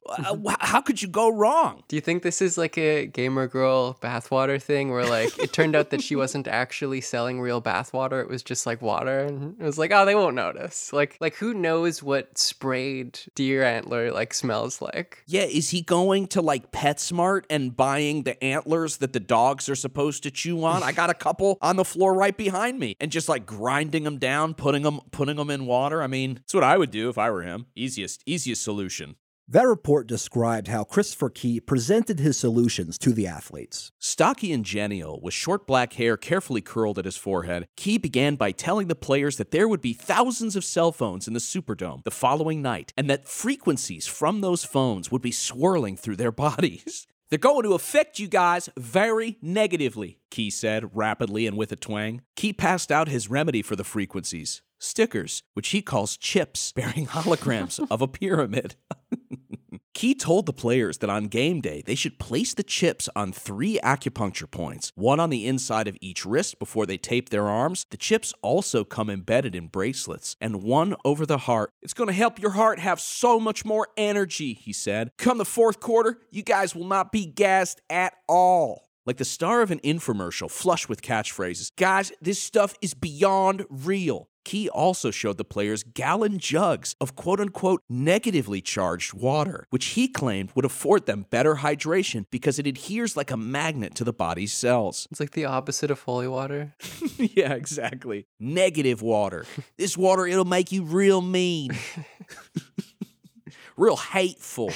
how could you go wrong? Do you think this is like a gamer girl bathwater thing where like it turned out that she [laughs] wasn't actually selling real bathwater, it was just like water and it was like, oh, they won't notice. Like like who knows what sprayed deer antler like smells like? Yeah, is he going to like PetSmart and buying the antlers that the dogs are supposed to chew on? I got a couple on the floor right behind me, and just like grinding them down, putting them putting them in water. I mean, that's what I would do if I were him. Easiest easiest solution. That report described how Christopher Key presented his solutions to the athletes. Stocky and genial, with short black hair carefully curled at his forehead, Key began by telling the players that there would be thousands of cell phones in the Superdome the following night, and that frequencies from those phones would be swirling through their [laughs] bodies. They're going to affect you guys very negatively, Key said rapidly and with a twang. Key passed out his remedy for the frequencies stickers, which he calls chips bearing holograms [laughs] of a pyramid. [laughs] Key told the players that on game day, they should place the chips on three acupuncture points, one on the inside of each wrist before they tape their arms. The chips also come embedded in bracelets, and one over the heart. It's going to help your heart have so much more energy, he said. Come the fourth quarter, you guys will not be gassed at all. Like the star of an infomercial, flush with catchphrases. Guys, this stuff is beyond real. Key also showed the players gallon jugs of quote unquote negatively charged water, which he claimed would afford them better hydration because it adheres like a magnet to the body's cells. It's like the opposite of holy water. [laughs] yeah, exactly. Negative water. [laughs] This water, it'll make you real mean, [laughs] real hateful.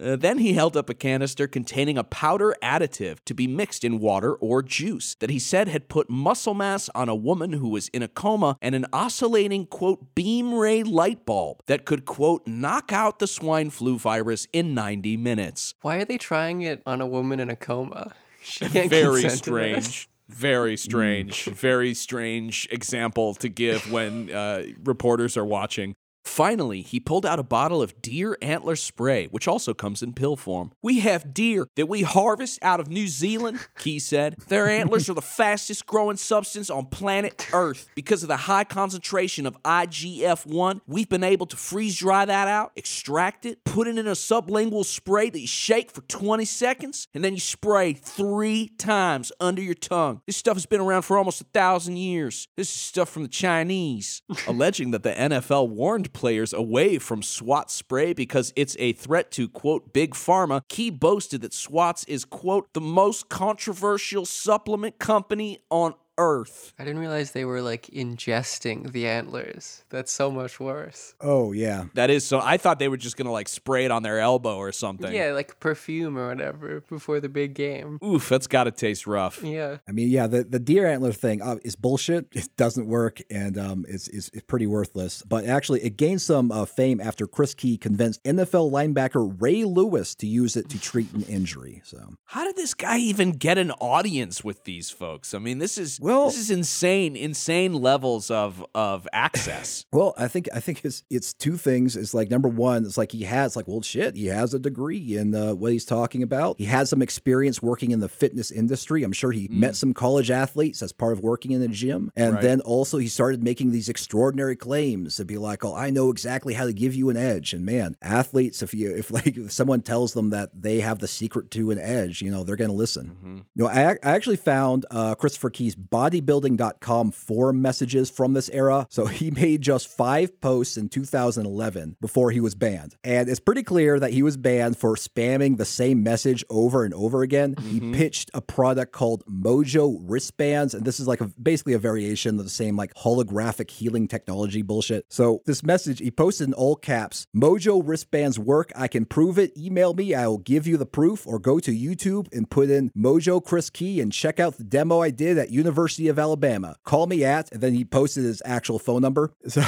Uh, then he held up a canister containing a powder additive to be mixed in water or juice that he said had put muscle mass on a woman who was in a coma and an oscillating, quote, beam ray light bulb that could, quote, knock out the swine flu virus in 90 minutes. Why are they trying it on a woman in a coma? [laughs] She can't Very consent to this. strange. Very strange. Very strange example to give when uh, reporters are watching. Finally, he pulled out a bottle of deer antler spray, which also comes in pill form. We have deer that we harvest out of New Zealand, Key said. Their antlers are the fastest growing substance on planet Earth. Because of the high concentration of IGF 1, we've been able to freeze dry that out, extract it, put it in a sublingual spray that you shake for 20 seconds, and then you spray three times under your tongue. This stuff has been around for almost a thousand years. This is stuff from the Chinese. [laughs] Alleging that the NFL warned players away from SWAT spray because it's a threat to, quote, big pharma, Key boasted that SWATs is, quote, the most controversial supplement company on earth. I didn't realize they were like ingesting the antlers. That's so much worse. Oh yeah. That is so. I thought they were just gonna like spray it on their elbow or something. Yeah, like perfume or whatever before the big game. Oof, that's gotta taste rough. Yeah. I mean, yeah, the, the deer antler thing uh, is bullshit. It doesn't work, and um, it's, it's, it's pretty worthless. But actually, it gained some uh, fame after Chris Key convinced NFL linebacker Ray Lewis to use it to treat an injury. So How did this guy even get an audience with these folks? I mean, this is Well- this is insane, insane levels of of access. [laughs] Well, I think I think it's it's two things. It's like number one, it's like he has like well shit, he has a degree in uh, what he's talking about. He has some experience working in the fitness industry. I'm sure he met some college athletes as part of working in the gym, and Right. then also he started making these extraordinary claims to be like, oh, I know exactly how to give you an edge. And man, athletes, if you if [laughs] like if someone tells them that they have the secret to an edge, you know they're going to listen. You know, I, I actually found uh, Christopher Key's bodybuilding.com forum messages from this era. So he made just five posts in 2011 before he was banned. And it's pretty clear that he was banned for spamming the same message over and over again. He mm-hmm. pitched a product called Mojo wristbands. And this is like a, basically a variation of the same like holographic healing technology bullshit. So this message he posted in all caps Mojo wristbands work. I can prove it. Email me. I will give you the proof or go to YouTube and put in Mojo Chris Key and check out the demo I did at University of Alabama. Call me at, and then he posted his actual phone number. [laughs] So.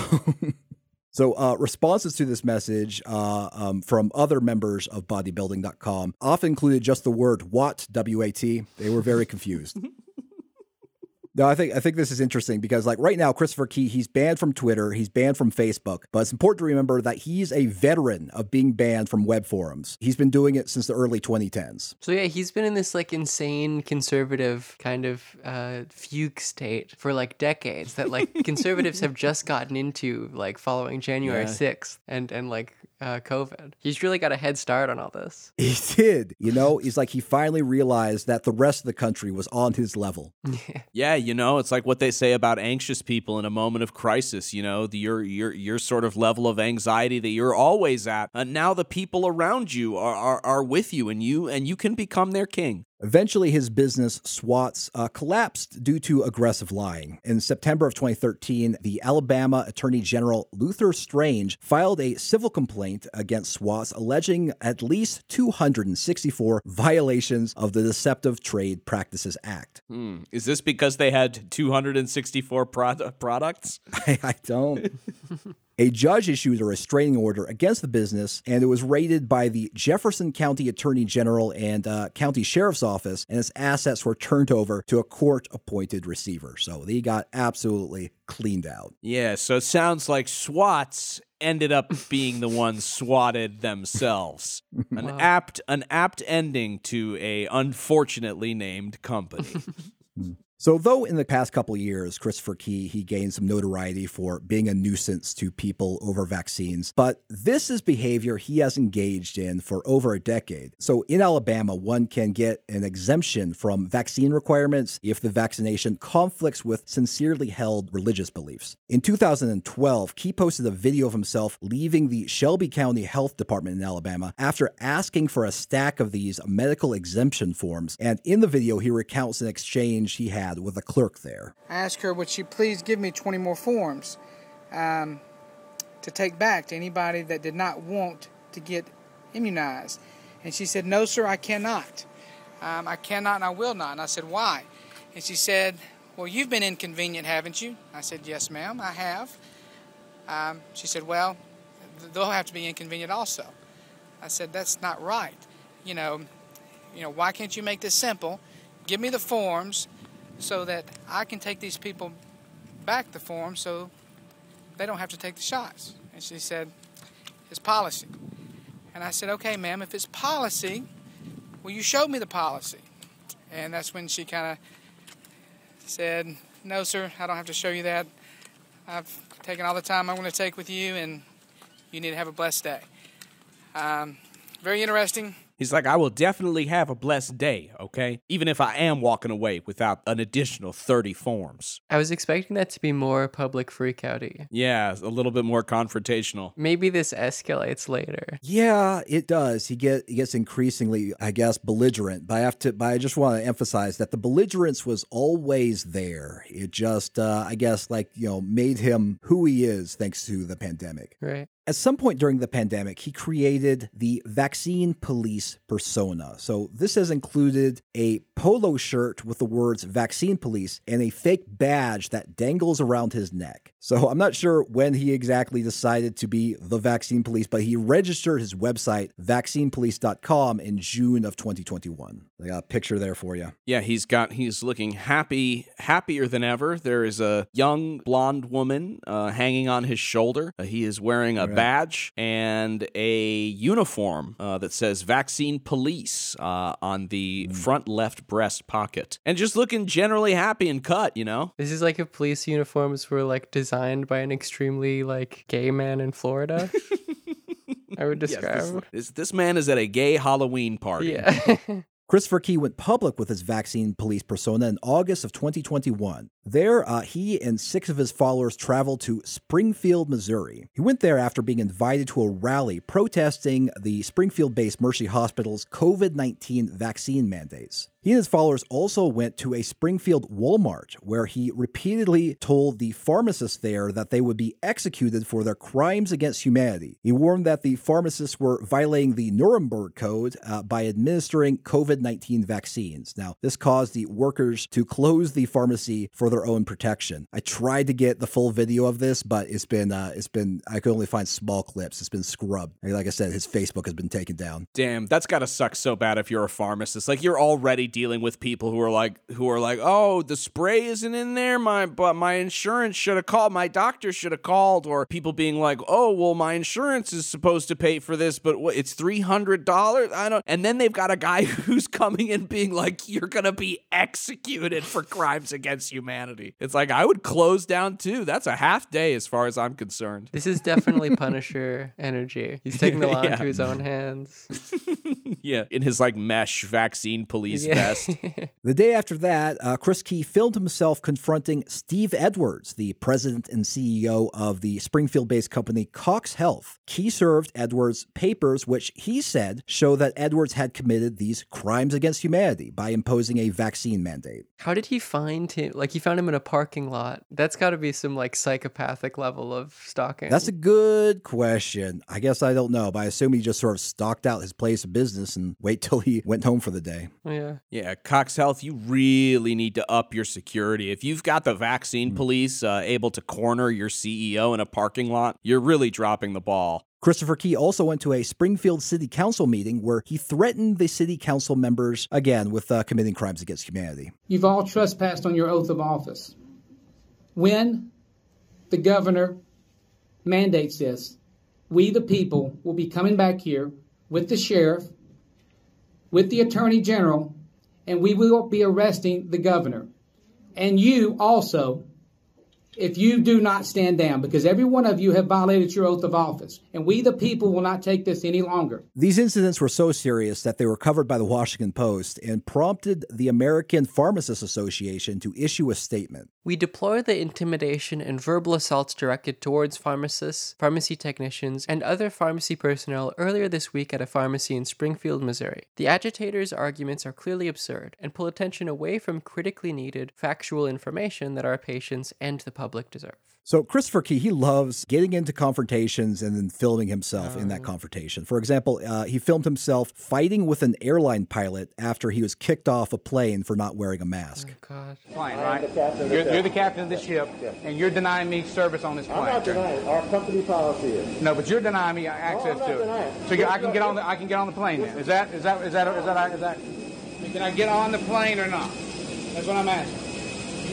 So, uh, responses to this message uh, um, from other members of bodybuilding.com often included just the word "what" W A T. They were very confused. [laughs] No, I think I think this is interesting because like right now, Christopher Key, he's banned from Twitter, he's banned from Facebook, but it's important to remember that he's a veteran of being banned from web forums. He's been doing it since the early 2010s. So yeah, he's been in this like insane conservative kind of uh, fugue state for like decades. That like [laughs] conservatives have just gotten into like following January Yeah. sixth and and like uh, COVID. He's really got a head start on all this. He did, you know. He's like he finally realized that the rest of the country was on his level. [laughs] Yeah, you know, it's like what they say about anxious people in a moment of crisis. You know, the, your your your sort of level of anxiety that you're always at. And now the people around you are, are are with you, and you and you can become their king. Eventually, his business, SWATs, uh, collapsed due to aggressive lying. In September of 2013, the Alabama Attorney General Luther Strange filed a civil complaint against SWATs alleging at least 264 violations of the Deceptive Trade Practices Act. Hmm. Is this because they had 264 prod- products? I, [laughs] I don't. [laughs] A judge issued a restraining order against the business, and it was raided by the Jefferson County Attorney General and uh, County Sheriff's Office, and its assets were turned over to a court appointed receiver. So they got absolutely cleaned out. Yeah, so it sounds like SWATs ended up being the ones swatted themselves. [laughs] An apt an apt ending to a unfortunately named company. [laughs] So, though in the past couple years, Christopher Key he gained some notoriety for being a nuisance to people over vaccines, but this is behavior he has engaged in for over a decade. So, in Alabama, one can get an exemption from vaccine requirements if the vaccination conflicts with sincerely held religious beliefs. In 2012, Key posted a video of himself leaving the Shelby County Health Department in Alabama after asking for a stack of these medical exemption forms. And in the video, he recounts an exchange he had with a clerk there. I asked her, would she please give me 20 more forms um, to take back to anybody that did not want to get immunized. And she said, No, sir, I cannot. Um, I cannot and I will not. And I said, Why? And she said, Well, you've been inconvenient, haven't you? I said, Yes, ma'am, I have. Um, she said, Well, they'll have to be inconvenient also. I said, That's not right. You know, you know, why can't you make this simple? Give me the forms so that I can take these people back the form so they don't have to take the shots. And she said, It's policy. And I said, Okay, ma'am, if it's policy, will you show me the policy? And that's when she kind of said, No, sir, I don't have to show you that. I've taken all the time I'm going to take with you, and you need to have a blessed day. Um, very interesting. He's like, I will definitely have a blessed day, okay? Even if I am walking away without an additional 30 forms. I was expecting that to be more public freakouty. Yeah, a little bit more confrontational. Maybe this escalates later. Yeah, it does. He get he gets increasingly, I guess, belligerent. But I have to. But I just want to emphasize that the belligerence was always there. It just, uh, I guess, like you know, made him who he is thanks to the pandemic. Right. At some point during the pandemic, he created the vaccine police persona. So this has included a polo shirt with the words vaccine police and a fake badge that dangles around his neck. So I'm not sure when he exactly decided to be the vaccine police, but he registered his website, vaccinepolice.com, in June of 2021. I got a picture there for you. Yeah, he's got he's looking happy, happier than ever. There is a young blonde woman uh, hanging on his shoulder. Uh, he is wearing a Right. badge and a uniform uh, that says "Vaccine Police" uh, on the front left breast pocket, and just looking generally happy and cut. You know, This is like if police uniforms were like designed by an extremely like gay man in Florida. [laughs] I would Yes, describe. this, this this man is at a gay Halloween party. yeah. [laughs] Christopher Key went public with his vaccine police persona in August of 2021. There, uh, he and six of his followers traveled to Springfield, Missouri. He went there after being invited to a rally protesting the Springfield based Mercy Hospital's COVID 19 vaccine mandates. He and his followers also went to a Springfield Walmart where he repeatedly told the pharmacists there that they would be executed for their crimes against humanity. He warned that the pharmacists were violating the Nuremberg Code uh, by administering COVID 19 vaccines. Now, this caused the workers to close the pharmacy for their own protection. I tried to get the full video of this, but it's been, uh, it's been, I could only find small clips. It's been scrubbed. Like I said, his Facebook has been taken down. Damn, that's gotta suck so bad if you're a pharmacist. Like you're already dealing with people who are like who are like, oh, the spray isn't in there. My but my insurance should have called. My doctor should have called. Or people being like, oh, well, my insurance is supposed to pay for this, but what, it's three hundred dollars. I don't. And then they've got a guy [laughs] who's coming in being like, you're gonna be executed for crimes against humanity. It's like I would close down too. That's a half day as far as I'm concerned. This is definitely [laughs] Punisher energy. He's taking the law [laughs] Yeah. into his own hands. yeah, in his like mesh vaccine police Yeah. Vest. [laughs] The day after that, uh, Chris Key filmed himself confronting Steve Edwards, the president and CEO of the Springfield based company Cox Health. Key served Edwards papers, which he said show that Edwards had committed these crimes against humanity by imposing a vaccine mandate. How did he find him? Like he found him in a parking lot. That's got to be some like psychopathic level of stalking. That's a good question. I guess I don't know, but I assume he just sort of stalked out his place of business and wait till he went home for the day. yeah. Yeah, Cox Health, you really need to up your security. If you've got the vaccine police uh, able to corner your CEO in a parking lot, you're really dropping the ball. Christopher Key also went to a Springfield City Council meeting where he threatened the city council members again with uh, committing crimes against humanity. You've all trespassed on your oath of office. When the governor mandates this, we, the people, will be coming back here with the sheriff, with the attorney general, and we will be arresting the governor. And you also, if you do not stand down, because every one of you have violated your oath of office, and we, the people, will not take this any longer. These incidents were so serious that they were covered by the Washington Post and prompted the American Pharmacists Association to issue a statement. We deplore the intimidation and verbal assaults directed towards pharmacists, pharmacy technicians, and other pharmacy personnel earlier this week at a pharmacy in Springfield, Missouri. The agitators' arguments are clearly absurd and pull attention away from critically needed factual information that our patients and the public deserve. So Christopher Key, he loves getting into confrontations and then filming himself in Oh. that confrontation. For example, uh, he filmed himself fighting with an airline pilot after he was kicked off a plane for not wearing a mask. God. Plane, right? You're, you're the captain of this ship, and you're denying me service on this plane. I'm not denying. Our company policy is. No, but you're denying me access not to denying. it. So you, I can get on the I can get on the plane then. Is that is that is that is that is that? Can I get on the plane or not? That's what I'm asking.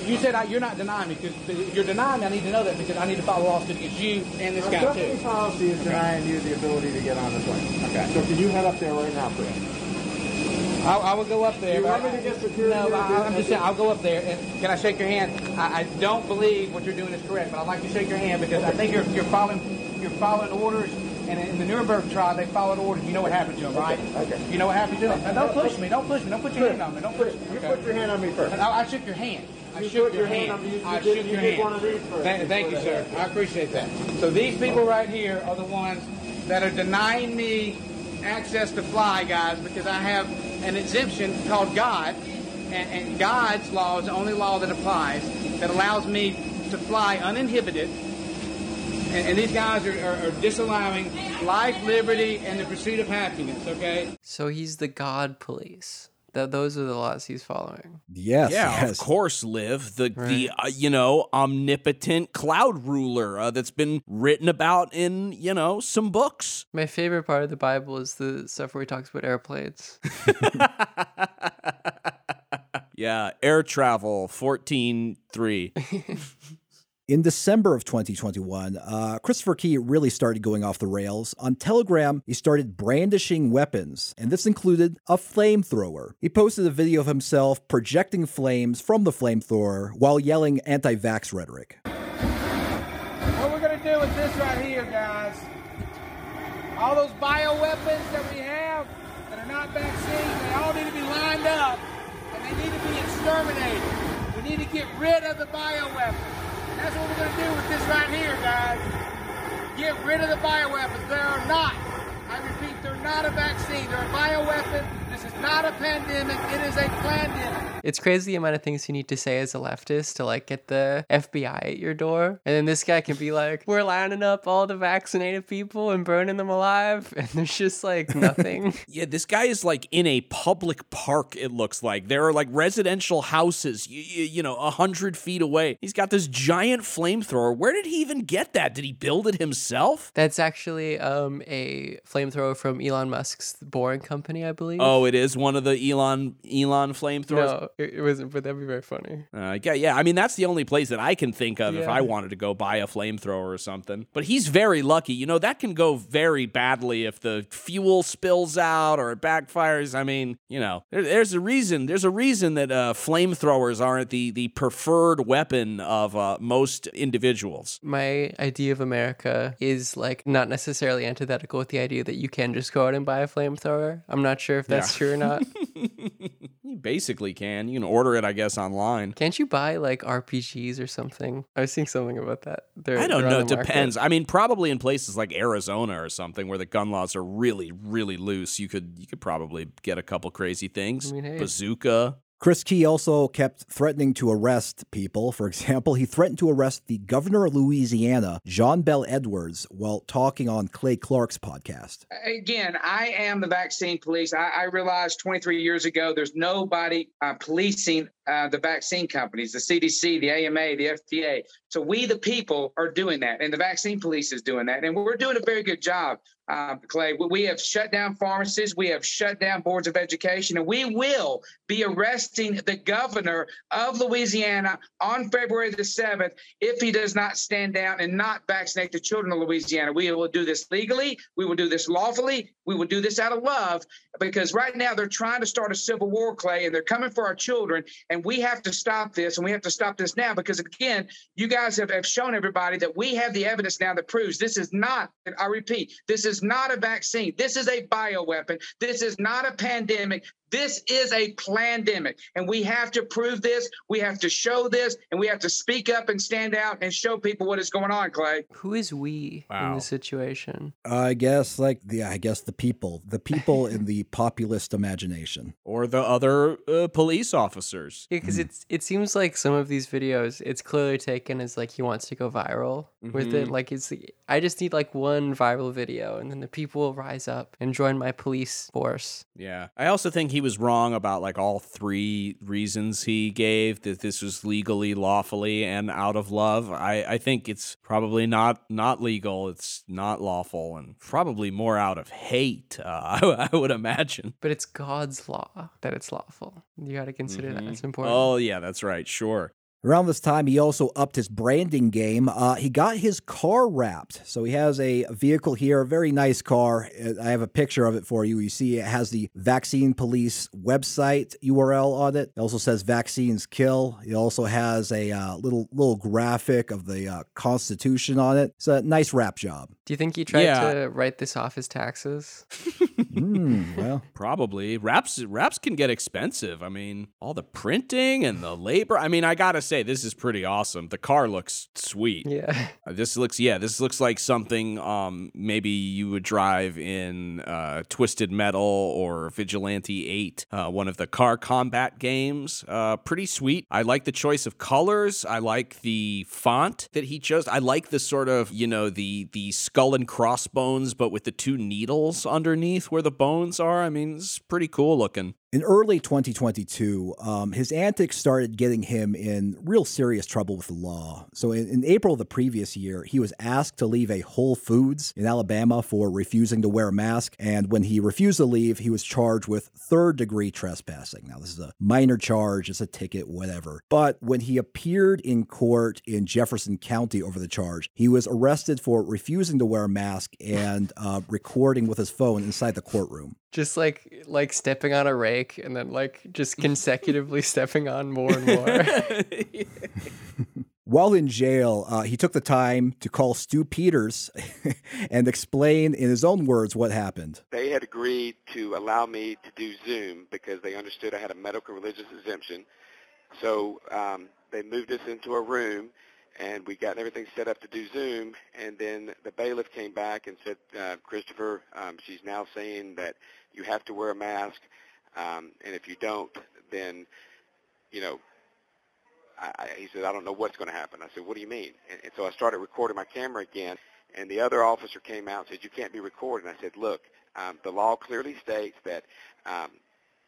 You said I, you're not denying me because you're denying me. I need to know that because I need to follow lawsuit against you and this guy too. policy is denying you the ability to get on the plane. Okay. So can you head up there right now, please? I, I will go up there. You want me to get security No, I, I'm dude? just saying. I'll go up there and can I shake your hand? I, I don't believe what you're doing is correct, but I'd like to shake your hand because I think you're you're following you're following orders. And in the Nuremberg trial, they followed orders. You know what happened to them, right? Okay. You know what happened to them. Now, don't push me. Don't push me. Don't put your hand on me. Don't push me. You put your hand on me first. I, I shook your hand. I You shook put your your hand hand. on me. You- I you did- shook you your hand. one of these first Thank, thank you, sir. I appreciate that. So these people right here are the ones that are denying me access to fly, guys, because I have an exemption called God, and, and God's law is the only law that applies that allows me to fly uninhibited. And, and these guys are, are, are disallowing life, liberty, and the pursuit of happiness. Okay. So he's the God police. That those are the laws he's following. Yes, yeah, yes. of course, Liv, the the uh, you know omnipotent cloud ruler uh, that's been written about in you know some books. My favorite part of the Bible is the stuff where he talks about airplanes. [laughs] [laughs] Yeah, air travel fourteen three. [laughs] In December of 2021, uh, Christopher Key really started going off the rails. On Telegram, he started brandishing weapons, and this included a flamethrower. He posted a video of himself projecting flames from the flamethrower while yelling anti vax rhetoric. What we're gonna do with this right here, guys, all those bioweapons that we have that are not vaccines, they all need to be lined up and they need to be exterminated. We need to get rid of the bioweapons. That's what we're gonna do with this right here, guys. Get rid of the bioweapons. They are not, I repeat, they're not a vaccine. They're a bioweapon. This is not a pandemic. It is a pandemic. It's crazy the amount of things you need to say as a leftist to like get the FBI at your door. And then this guy can be like, We're lining up all the vaccinated people and burning them alive. [laughs] And there's just like nothing. [laughs] Yeah, this guy is like in a public park. It looks like there are like residential houses, you, you know, a hundred feet away. He's got this giant flamethrower. Where did he even get that? Did he build it himself? That's actually um, a flamethrower from Elon Musk's Boring Company, I believe. Oh, it is one of the Elon Elon flamethrowers. no, it, it wasn't, but that'd be very funny. Uh, yeah, yeah. I mean, that's the only place that I can think of if I wanted to go buy a flamethrower or something. But he's very lucky. You know, that can go very badly if the fuel spills out or it backfires. I mean, you know, there, there's a reason. There's a reason that uh, flamethrowers aren't the the preferred weapon of uh, most individuals. My idea of America is like not necessarily antithetical with the idea that you can just go out and buy a flamethrower. I'm not sure if that's Yeah. true or not. [laughs] You basically can. You can order it, I guess, online. Can't you buy like RPGs or something? I was seeing something about that. They're, I don't know. It the market. depends. I mean, probably in places like Arizona or something where the gun laws are really, really loose, you could you could probably get a couple crazy things. I mean, hey. Bazooka. Chris Key also kept threatening to arrest people. For example, he threatened to arrest the governor of Louisiana, John Bell Edwards, while talking on Clay Clark's podcast. again, I am the vaccine police. I, I realized 23 years ago there's nobody uh, policing uh, the vaccine companies, the CDC, the AMA, the FDA. So we, the people, are doing that, and the vaccine police is doing that, and we're doing a very good job. Uh, Clay, we- have shut down pharmacies, we have shut down boards of education, and we will be arresting the governor of Louisiana on February the 7th if he does not stand down and not vaccinate the children of Louisiana. We will do this legally, we will do this lawfully, we will do this out of love because right now they're trying to start a civil war, Clay, and they're coming for our children. And we have to stop this, and we have to stop this now because, again, you guys have, have shown everybody that we have the evidence now that proves this is not, and I repeat, this is not a vaccine. This is a bioweapon. This is not a pandemic. This is a pandemic, and we have to prove this. We have to show this, and we have to speak up and stand out and show people what is going on, Clay. Who is we in Wow. this situation? I guess like the I guess the people, the people in the [laughs] populist imagination. Or the other uh, police officers. Yeah, because it's it seems like some of these videos, it's clearly taken as like he wants to go viral with it. Mhm. Like it's I just need like one viral video, and then the people will rise up and join my police force. Yeah. I also think he was wrong about like all three reasons he gave that this was legally, lawfully, and out of love. I, I think it's probably not not legal. It's not lawful, and probably more out of hate. Uh, I, [laughs] I would imagine. But it's God's law that it's lawful. You got to consider that. It's important. Oh yeah, that's right. Sure. Around this time, he also upped his branding game. Uh, he got his car wrapped. So he has a vehicle here, a very nice car. Uh, I have a picture of it for you. You see, it has the Vaccine Police website URL on it. It also says "Vaccines Kill." It also has a uh, little little graphic of the uh, Constitution on it. It's a nice wrap job. Do you think he tried Yeah. to write this off as taxes? [laughs] [laughs] Mm, well, Probably wraps wraps can get expensive. I mean, all the printing and the labor. I mean, I gotta say, this is pretty awesome. The car looks sweet. Yeah. [laughs] Uh, This looks yeah, this looks like something um maybe you would drive in uh Twisted Metal or Vigilante 8, uh one of the car combat games. Uh pretty sweet. I like the choice of colors. I like the font that he chose. I like the sort of, you know, the the skull and crossbones but with the two needles underneath where the bones are. I mean, it's pretty cool looking. In early 2022, um, his antics started getting him in real serious trouble with the law. So, in, in April of the previous year, he was asked to leave a Whole Foods in Alabama for refusing to wear a mask. And when he refused to leave, he was charged with third degree trespassing. Now, this is a minor charge, it's a ticket, whatever. But when he appeared in court in Jefferson County over the charge, he was arrested for refusing to wear a mask and uh, recording with his phone inside the courtroom. Just like like stepping on a rake and then like just [laughs] consecutively stepping on more and more. [laughs] While in jail, uh, he took the time to call Stu Peters [laughs] and explain in his own words what happened. They had agreed to allow me to do Zoom because they understood I had a medical religious exemption. So um, they moved us into a room, and we got everything set up to do Zoom. And then the bailiff came back and said, uh, Christopher, um, she's now saying that you have to wear a mask, um, and if you don't, then, you know, I, he said, I don't know what's going to happen. I said, what do you mean? And, and so I started recording my camera again, and the other officer came out and said, you can't be recording. I said, look, um, the law clearly states that um,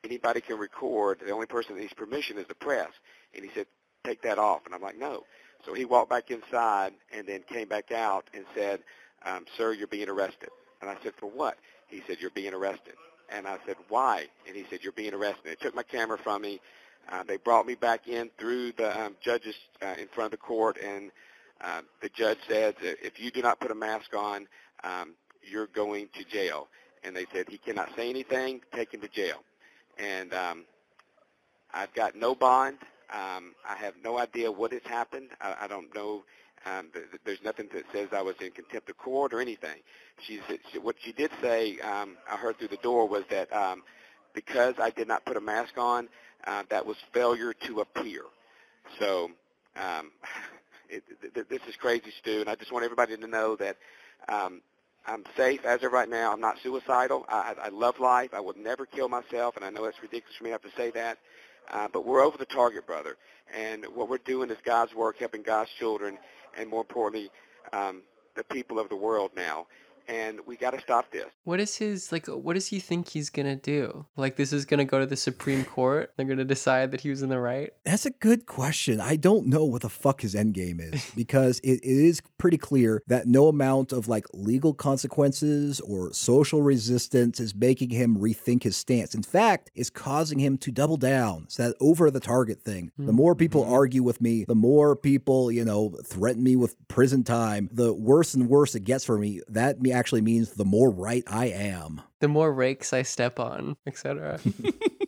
anybody can record. The only person that needs permission is the press. And he said, take that off. And I'm like, no. So he walked back inside and then came back out and said, um, sir, you're being arrested. And I said, for what? He said, you're being arrested. And I said, why? And he said, you're being arrested. And They took my camera from me. Uh, they brought me back in through the um, judges uh, in front of the court, and uh, the judge said if you do not put a mask on, um, you're going to jail. And they said he cannot say anything, take him to jail. And um, I've got no bond. Um, I have no idea what has happened. I, I don't know. Um, th- th- there's nothing that says I was in contempt of court or anything. She she, what she did say. Um, I heard through the door was that um, because I did not put a mask on, uh, that was failure to appear. So um, [laughs] it, th- th- this is crazy, Stu, and I just want everybody to know that um, I'm safe as of right now. I'm not suicidal. I, I I love life. I would never kill myself, and I know it's ridiculous for me to have to say that. Uh, but we're over the target, brother. And what we're doing is God's work, helping God's children, and more importantly, um, the people of the world now. And we got to stop this. What is his like? What does he think he's gonna do? Like this is gonna go to the Supreme Court. They're gonna decide that he was in the right. That's a good question. I don't know what the fuck his end game is [laughs] because it, it is pretty clear that no amount of like legal consequences or social resistance is making him rethink his stance. In fact, it's causing him to double down. It's that over the target thing. The hmm. more people argue with me, the more people, you know, threaten me with prison time, the worse and worse it gets for me. That me actually means the more right I am. The more rakes I step on, etc. [laughs] [laughs]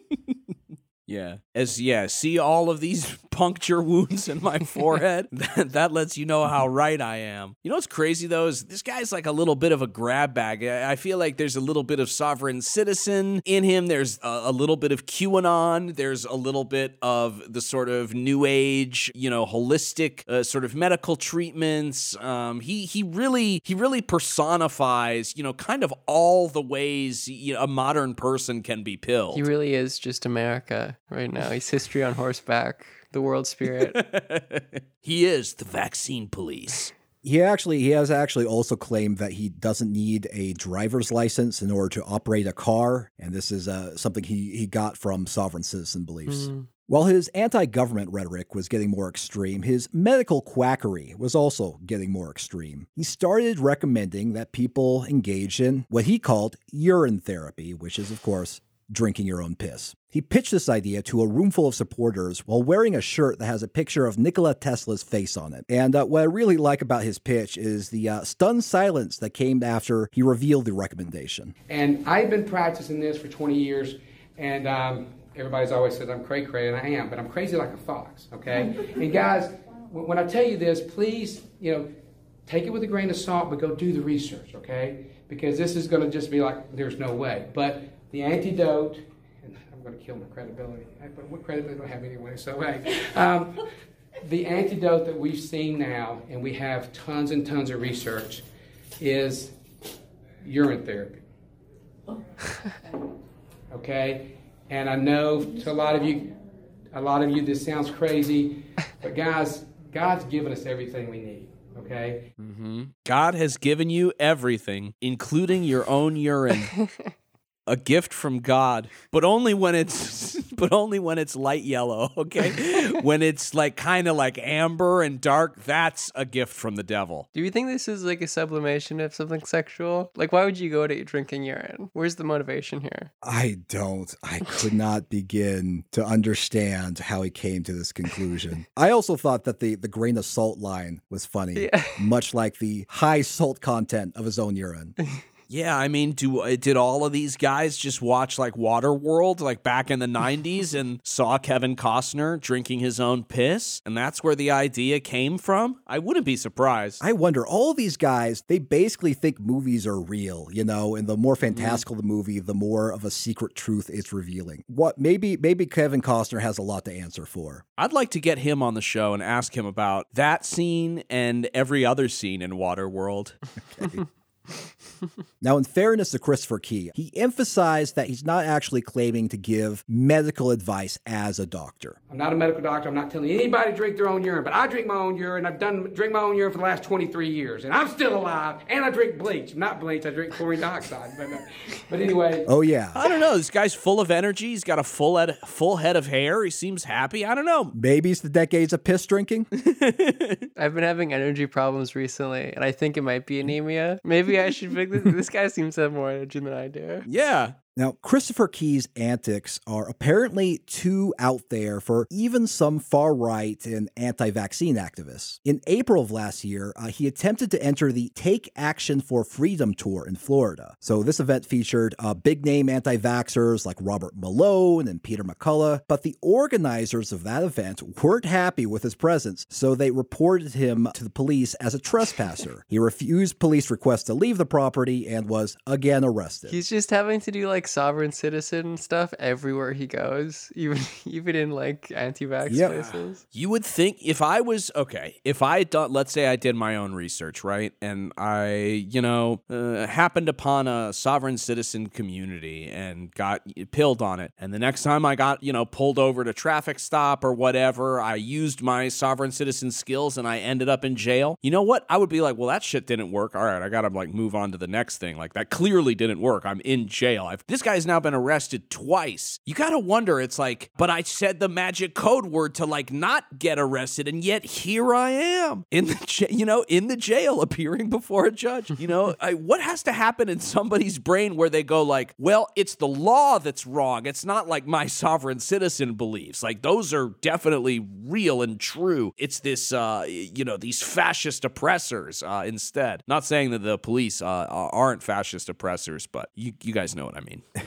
Yeah. As yeah, see all of these [laughs] puncture wounds in my forehead. [laughs] that, that lets you know how right I am. You know what's crazy though is this guy's like a little bit of a grab bag. I I feel like there's a little bit of sovereign citizen in him. There's a, a little bit of QAnon. There's a little bit of the sort of new age, you know, holistic uh, sort of medical treatments. Um, he he really he really personifies, you know, kind of all the ways you know, a modern person can be pilled. He really is just America right now. He's history on horseback, the world spirit. [laughs] he is the vaccine police. He actually he has actually also claimed that he doesn't need a driver's license in order to operate a car, and this is uh, something he he got from sovereign citizen beliefs. Mm. While his anti-government rhetoric was getting more extreme, his medical quackery was also getting more extreme. He started recommending that people engage in what he called urine therapy, which is of course drinking your own piss. He pitched this idea to a roomful of supporters while wearing a shirt that has a picture of Nikola Tesla's face on it. And uh, what I really like about his pitch is the uh, stunned silence that came after he revealed the recommendation. And I've been practicing this for 20 years, and um, everybody's always said I'm cray cray, and I am, but I'm crazy like a fox, okay? [laughs] and guys, when I tell you this, please, you know, take it with a grain of salt, but go do the research, okay? Because this is going to just be like, there's no way. But the antidote, and I'm going to kill my credibility, but what credibility do I have anyway? So, hey, um, the antidote that we've seen now, and we have tons and tons of research, is urine therapy. [laughs] Okay? And I know to a lot of you, a lot of you, this sounds crazy, but guys, God's given us everything we need. Okay? Mm-hmm. God has given you everything, including your own urine. [laughs] a gift from God, but only when it's [laughs] but only when it's light yellow, okay? [laughs] when it's like kind of like amber and dark, that's a gift from the devil. Do you think this is like a sublimation of something sexual? Like, why would you go to drinking urine? Where's the motivation here? I don't. I could not [laughs] begin to understand how he came to this conclusion. I also thought that the, the grain of salt line was funny, Yeah. much like the high salt content of his own urine. Yeah, I mean, do uh, did all of these guys just watch like Waterworld like back in the 90s and [laughs] saw Kevin Costner drinking his own piss and that's where the idea came from? I wouldn't be surprised. I wonder, all these guys, they basically think movies are real, you know, and the more fantastical the movie, the more of a secret truth it's revealing. What maybe maybe Kevin Costner has a lot to answer for. I'd like to get him on the show and ask him about that scene and every other scene in Waterworld. [laughs] Now, in fairness to Christopher Key, he emphasized that he's not actually claiming to give medical advice as a doctor. I'm not a medical doctor. I'm not telling anybody to drink their own urine, but I drink my own urine. I've done drink my own urine for the last 23 years, and I'm still alive. And I drink bleach. Not bleach. I drink chlorine dioxide. But, uh, but anyway. Oh yeah. I don't know. This guy's full of energy. He's got a full head, full head of hair. He seems happy. I don't know. Maybe it's the decades of piss drinking. [laughs] I've been having energy problems recently, and I think it might be anemia. Maybe I should pick this. This guy seems to have more energy than I do. Yeah. Now, Christopher Key's antics are apparently too out there for even some far right and anti vaccine activists. In April of last year, uh, he attempted to enter the Take Action for Freedom tour in Florida. So, this event featured uh, big name anti vaxxers like Robert Malone and Peter McCullough, but the organizers of that event weren't happy with his presence, so they reported him to the police as a trespasser. he refused police requests to leave the property and was again arrested. He's just having to do like sovereign citizen stuff everywhere he goes, [laughs] even even in like anti-vax Yep. places. You would think if I was okay, if I done, let's say I did my own research, right, and I, you know, uh, happened upon a sovereign citizen community and got pilled on it, and the next time I got, you know, pulled over to traffic stop or whatever, I used my sovereign citizen skills and I ended up in jail. You know what? I would be like, well, that shit didn't work. All right, I gotta like move on to the next thing. Like that clearly didn't work. I'm in jail. I've, this guy's now been arrested twice. You gotta wonder. It's like, but I said the magic code word to like not get arrested, and yet here I am in the, you know, in the jail, appearing before a judge. You know, [laughs] I, what has to happen in somebody's brain where they go like, well, it's the law that's wrong. It's not like my sovereign citizen beliefs. Like those are definitely real and true. It's this, uh, you know, these fascist oppressors uh, instead. Not saying that the police uh, aren't fascist oppressors, but you, you guys know what I mean. [laughs]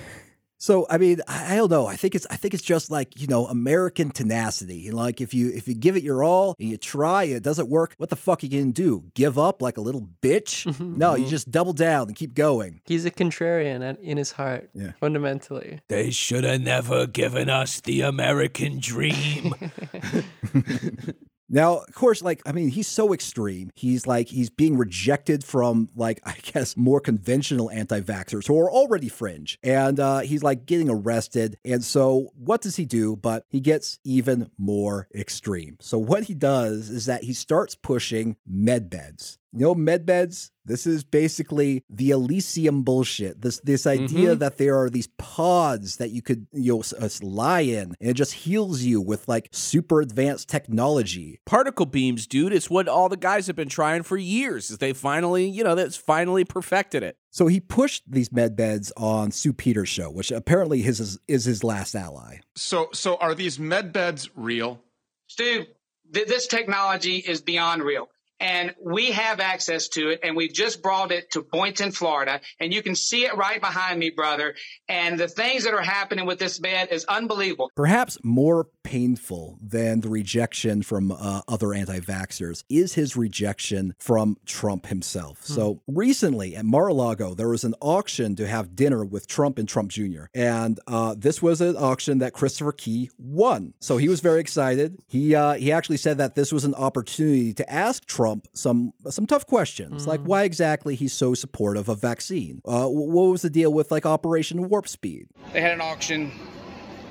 So I mean, I, I don't know. I think it's I think it's just like you know American tenacity. Like if you if you give it your all and you try, and it doesn't work. What the fuck are you gonna do? Give up like a little bitch? [laughs] Mm-hmm, no, you mm-hmm. just double down and keep going. He's a contrarian at, in his heart, Yeah. fundamentally. They should have never given us the American dream. [laughs] Now, of course, like, I mean, he's so extreme. He's like, he's being rejected from, like, [laughs] I guess, more conventional anti vaxxers who are already fringe. And uh, he's like getting arrested. And so, what does he do? But he gets even more extreme. So, what he does is that he starts pushing med beds. You know, med beds, this is basically the Elysium bullshit. This this idea Mhm. that there are these pods that you could you know s- uh, lie in, and it just heals you with like super advanced technology. Particle beams, dude. It's what all the guys have been trying for years. Is they finally, you know, that's finally perfected it. So he pushed these med beds on Stu Peters' show, which apparently his is, is his last ally. So, so are these med beds real? Stu, th- this technology is beyond real. And we have access to it, and we just brought it to Boynton, Florida, and you can see it right behind me, brother. And the things that are happening with this bed is unbelievable. Perhaps more painful than the rejection from uh, other anti vaxxers is his rejection from Trump himself. So recently at Mar a Lago, there was an auction to have dinner with Trump and Trump Jr. And uh, this was an auction that Christopher Key won. So he was very excited. He, uh, he actually said that this was an opportunity to ask Trump some, some tough questions, like why exactly he's so supportive of vaccine. Uh, what was the deal with like Operation Warp Speed? They had an auction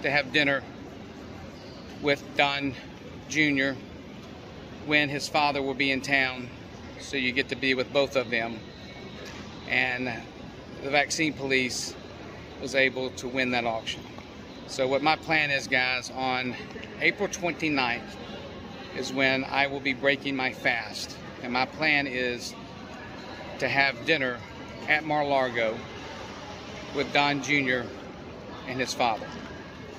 to have dinner with Don Jr. when his father will be in town, so you get to be with both of them. And the vaccine police was able to win that auction. So, what my plan is, guys, on April 29th is when I will be breaking my fast. And my plan is to have dinner at Mar-Largo with Don Jr. and his father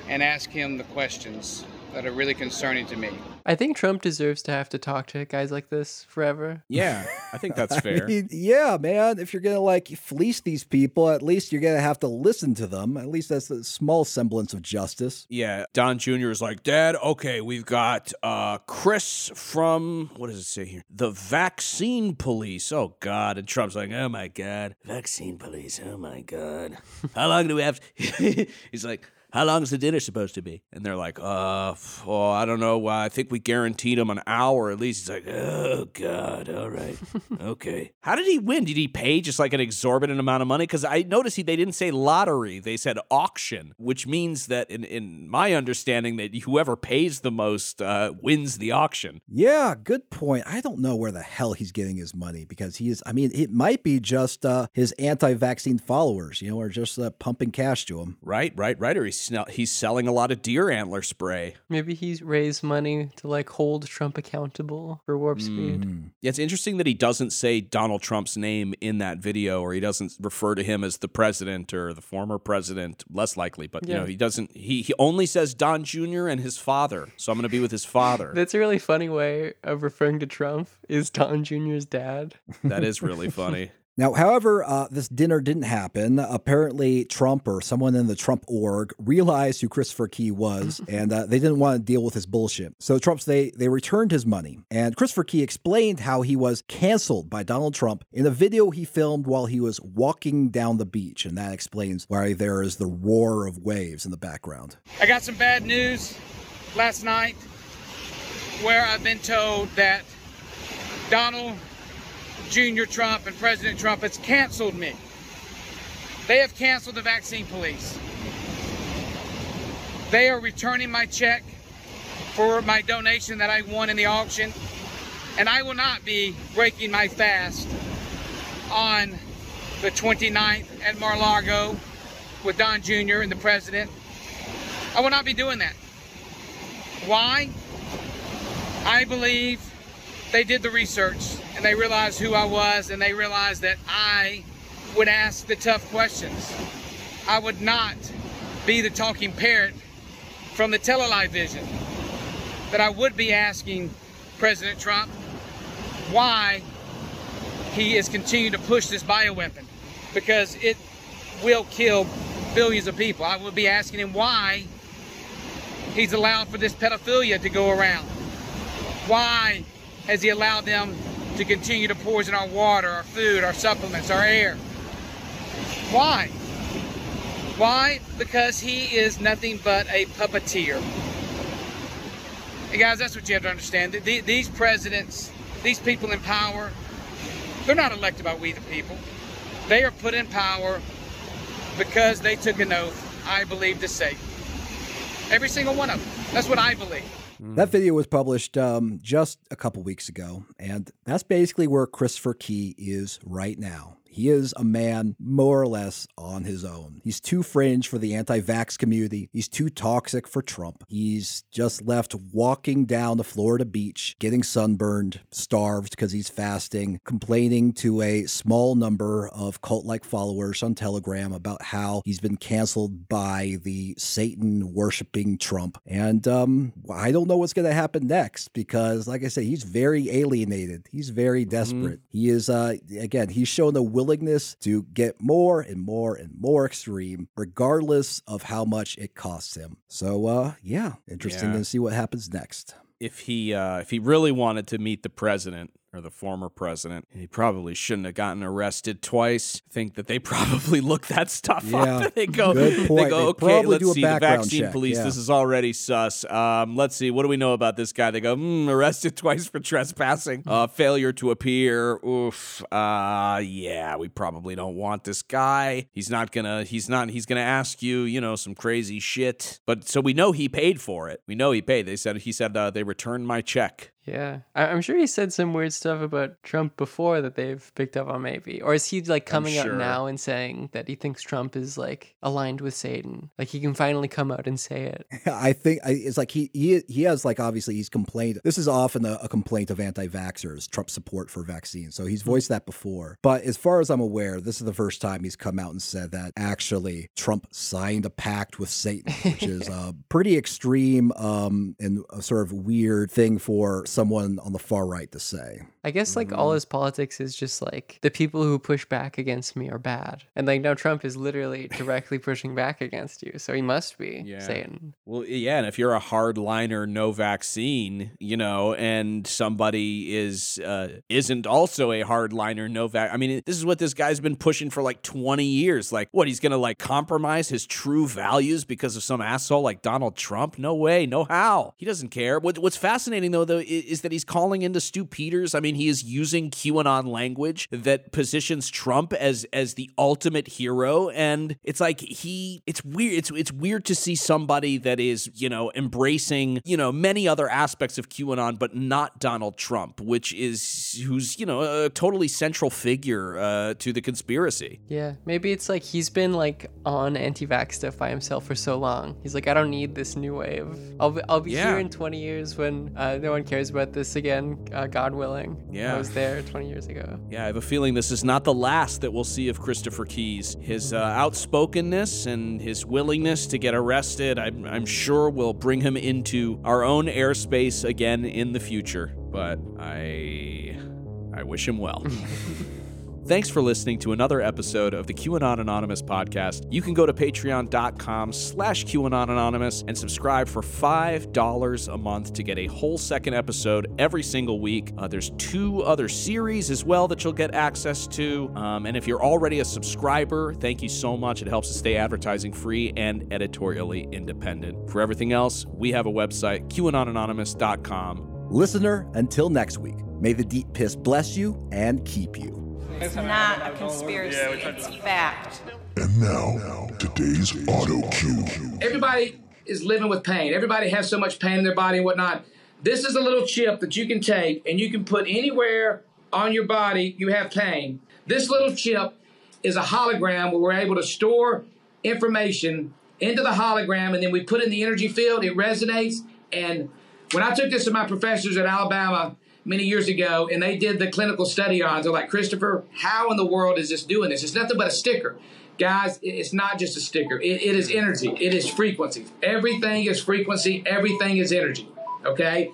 and ask him the questions that are really concerning to me. I think Trump deserves to have to talk to guys like this forever. Yeah, I think that's [laughs] I fair. mean, yeah, man. If you're gonna like fleece these people, at least you're gonna have to listen to them. At least that's a small semblance of justice. Yeah, Don Jr. is like, Dad, okay, we've got uh Chris from what does it say here? The vaccine police. Oh God. And Trump's like, Oh my God. Vaccine police, oh my God. [laughs] How long do we have [laughs] He's like, how long is the dinner supposed to be? And they're like, uh, oh, I don't know. I think we guaranteed him an hour at least. He's like, oh, God. All right. [laughs] Okay. How did he win? Did he pay just like an exorbitant amount of money? Because I noticed he, they didn't say lottery. They said auction, which means that in, in my understanding that whoever pays the most uh, wins the auction. Yeah, good point. I don't know where the hell he's getting his money because he is. I mean, it might be just uh, his anti-vaccine followers, you know, or just uh, pumping cash to him. Right, right, right. Or he's, he's selling a lot of deer antler spray. Maybe he's raised money to like hold Trump accountable for warp speed. Mm. Yeah, it's interesting that he doesn't say Donald Trump's name in that video, or he doesn't refer to him as the president or the former president. Less likely, but you know, he doesn't. He he only says Don Jr. and his father. So I'm going to be with his father. [laughs] That's a really funny way of referring to Trump. Is Don Jr.'s dad? that is really [laughs] funny. Now, however, uh, this dinner didn't happen. Apparently, Trump or someone in the Trump org realized who Christopher Key was, and uh, they didn't want to deal with his bullshit. So Trump's they they returned his money, and Christopher Key explained how he was canceled by Donald Trump in a video he filmed while he was walking down the beach, and that explains why there is the roar of waves in the background. I got some bad news last night where I've been told that Donald Jr. Trump and President Trump has canceled me. They have canceled the vaccine police. They are returning my check for my donation that I won in the auction, and I will not be breaking my fast on the 29th at Mar-Lago with Don Jr. and the President. I will not be doing that. Why? I believe they did the research and they realized who I was and they realized that I would ask the tough questions. I would not be the talking parrot from the television. That I would be asking President Trump why he is continuing to push this bioweapon because it will kill billions of people. I would be asking him why he's allowed for this pedophilia to go around. Why has he allowed them to continue to poison our water, our food, our supplements, our air? Why? Why? Because he is nothing but a puppeteer. Hey guys, that's what you have to understand. These presidents, these people in power, they're not elected by we the people. They are put in power because they took an oath, I believe, to Satan. Every single one of them. That's what I believe. That video was published um, just a couple weeks ago, and that's basically where Christopher Key is right now. He is a man more or less on his own. He's too fringe for the anti vax community. He's too toxic for Trump. He's just left walking down the Florida beach, getting sunburned, starved because he's fasting, complaining to a small number of cult like followers on Telegram about how he's been canceled by the Satan worshiping Trump. And um, I don't know what's going to happen next because, like I said, he's very alienated. He's very desperate. Mm-hmm. He is, uh, again, he's shown a will willingness to get more and more and more extreme, regardless of how much it costs him. So, uh, yeah, interesting yeah. to see what happens next. If he uh, if he really wanted to meet the president, or the former president. He probably shouldn't have gotten arrested twice. I think that they [laughs] probably look that stuff yeah, up. [laughs] they go, they go, they okay, let's see the vaccine check. police. Yeah. This is already sus. Um, let's see, what do we know about this guy? They go, mm, arrested [laughs] twice for trespassing, uh, failure to appear. Oof. Uh, yeah, we probably don't want this guy. He's not gonna. He's not. He's gonna ask you, you know, some crazy shit. But so we know he paid for it. We know he paid. They said he said uh, they returned my check. Yeah, I- am sure he said some weird stuff about Trump before that they've picked up on, maybe. Or is he like coming sure. up now and saying that he thinks Trump is like aligned with Satan? Like he can finally come out and say it. [laughs] I think it's like he he he has like obviously he's complained. This is often a, a complaint of anti-vaxxers, Trump support for vaccines. So he's hmm. voiced that before. But as far as I'm aware, this is the first time he's come out and said that actually Trump signed a pact with Satan, which is [laughs] a pretty extreme um, and a sort of weird thing for someone on the far right to say. I guess like mm-hmm. all his politics is just like the people who push back against me are bad. And like now Trump is literally [laughs] directly pushing back against you. So he must be yeah. saying. Well, yeah, and if you're a hardliner no vaccine, you know, and somebody is uh isn't also a hardliner no vac I mean, this is what this guy's been pushing for like 20 years. Like what, he's going to like compromise his true values because of some asshole like Donald Trump? No way, no how. He doesn't care. What, what's fascinating though though is that he's calling into Stu Peters. I mean, he is using QAnon language that positions Trump as as the ultimate hero, and it's like he. It's weird. It's it's weird to see somebody that is you know embracing you know many other aspects of QAnon, but not Donald Trump, which is who's you know a totally central figure uh, to the conspiracy. Yeah, maybe it's like he's been like on anti-vax stuff by himself for so long. He's like, I don't need this new wave. I'll be, I'll be yeah. here in 20 years when uh, no one cares about this again, uh, God willing. Yeah. I was there 20 years ago. Yeah, I have a feeling this is not the last that we'll see of Christopher Keys. His uh, outspokenness and his willingness to get arrested, I'm, I'm sure, will bring him into our own airspace again in the future. But I. I wish him well. [laughs] Thanks for listening to another episode of the QAnon Anonymous podcast. You can go to patreon.com slash QAnon Anonymous and subscribe for $5 a month to get a whole second episode every single week. Uh, there's two other series as well that you'll get access to. Um, and if you're already a subscriber, thank you so much. It helps us stay advertising free and editorially independent. For everything else, we have a website, QAnonanonymous.com. Listener, until next week, may the deep piss bless you and keep you. It's not a conspiracy, it's fact. And now, today's auto cue. Everybody is living with pain. Everybody has so much pain in their body and whatnot. This is a little chip that you can take and you can put anywhere on your body you have pain. This little chip is a hologram where we're able to store information into the hologram and then we put in the energy field, it resonates. And when I took this to my professors at Alabama, many years ago, and they did the clinical study on. They're like, Christopher, how in the world is this doing this? It's nothing but a sticker. Guys, it's not just a sticker. it, it is energy. It is frequency. Everything is frequency. Everything is energy. Okay?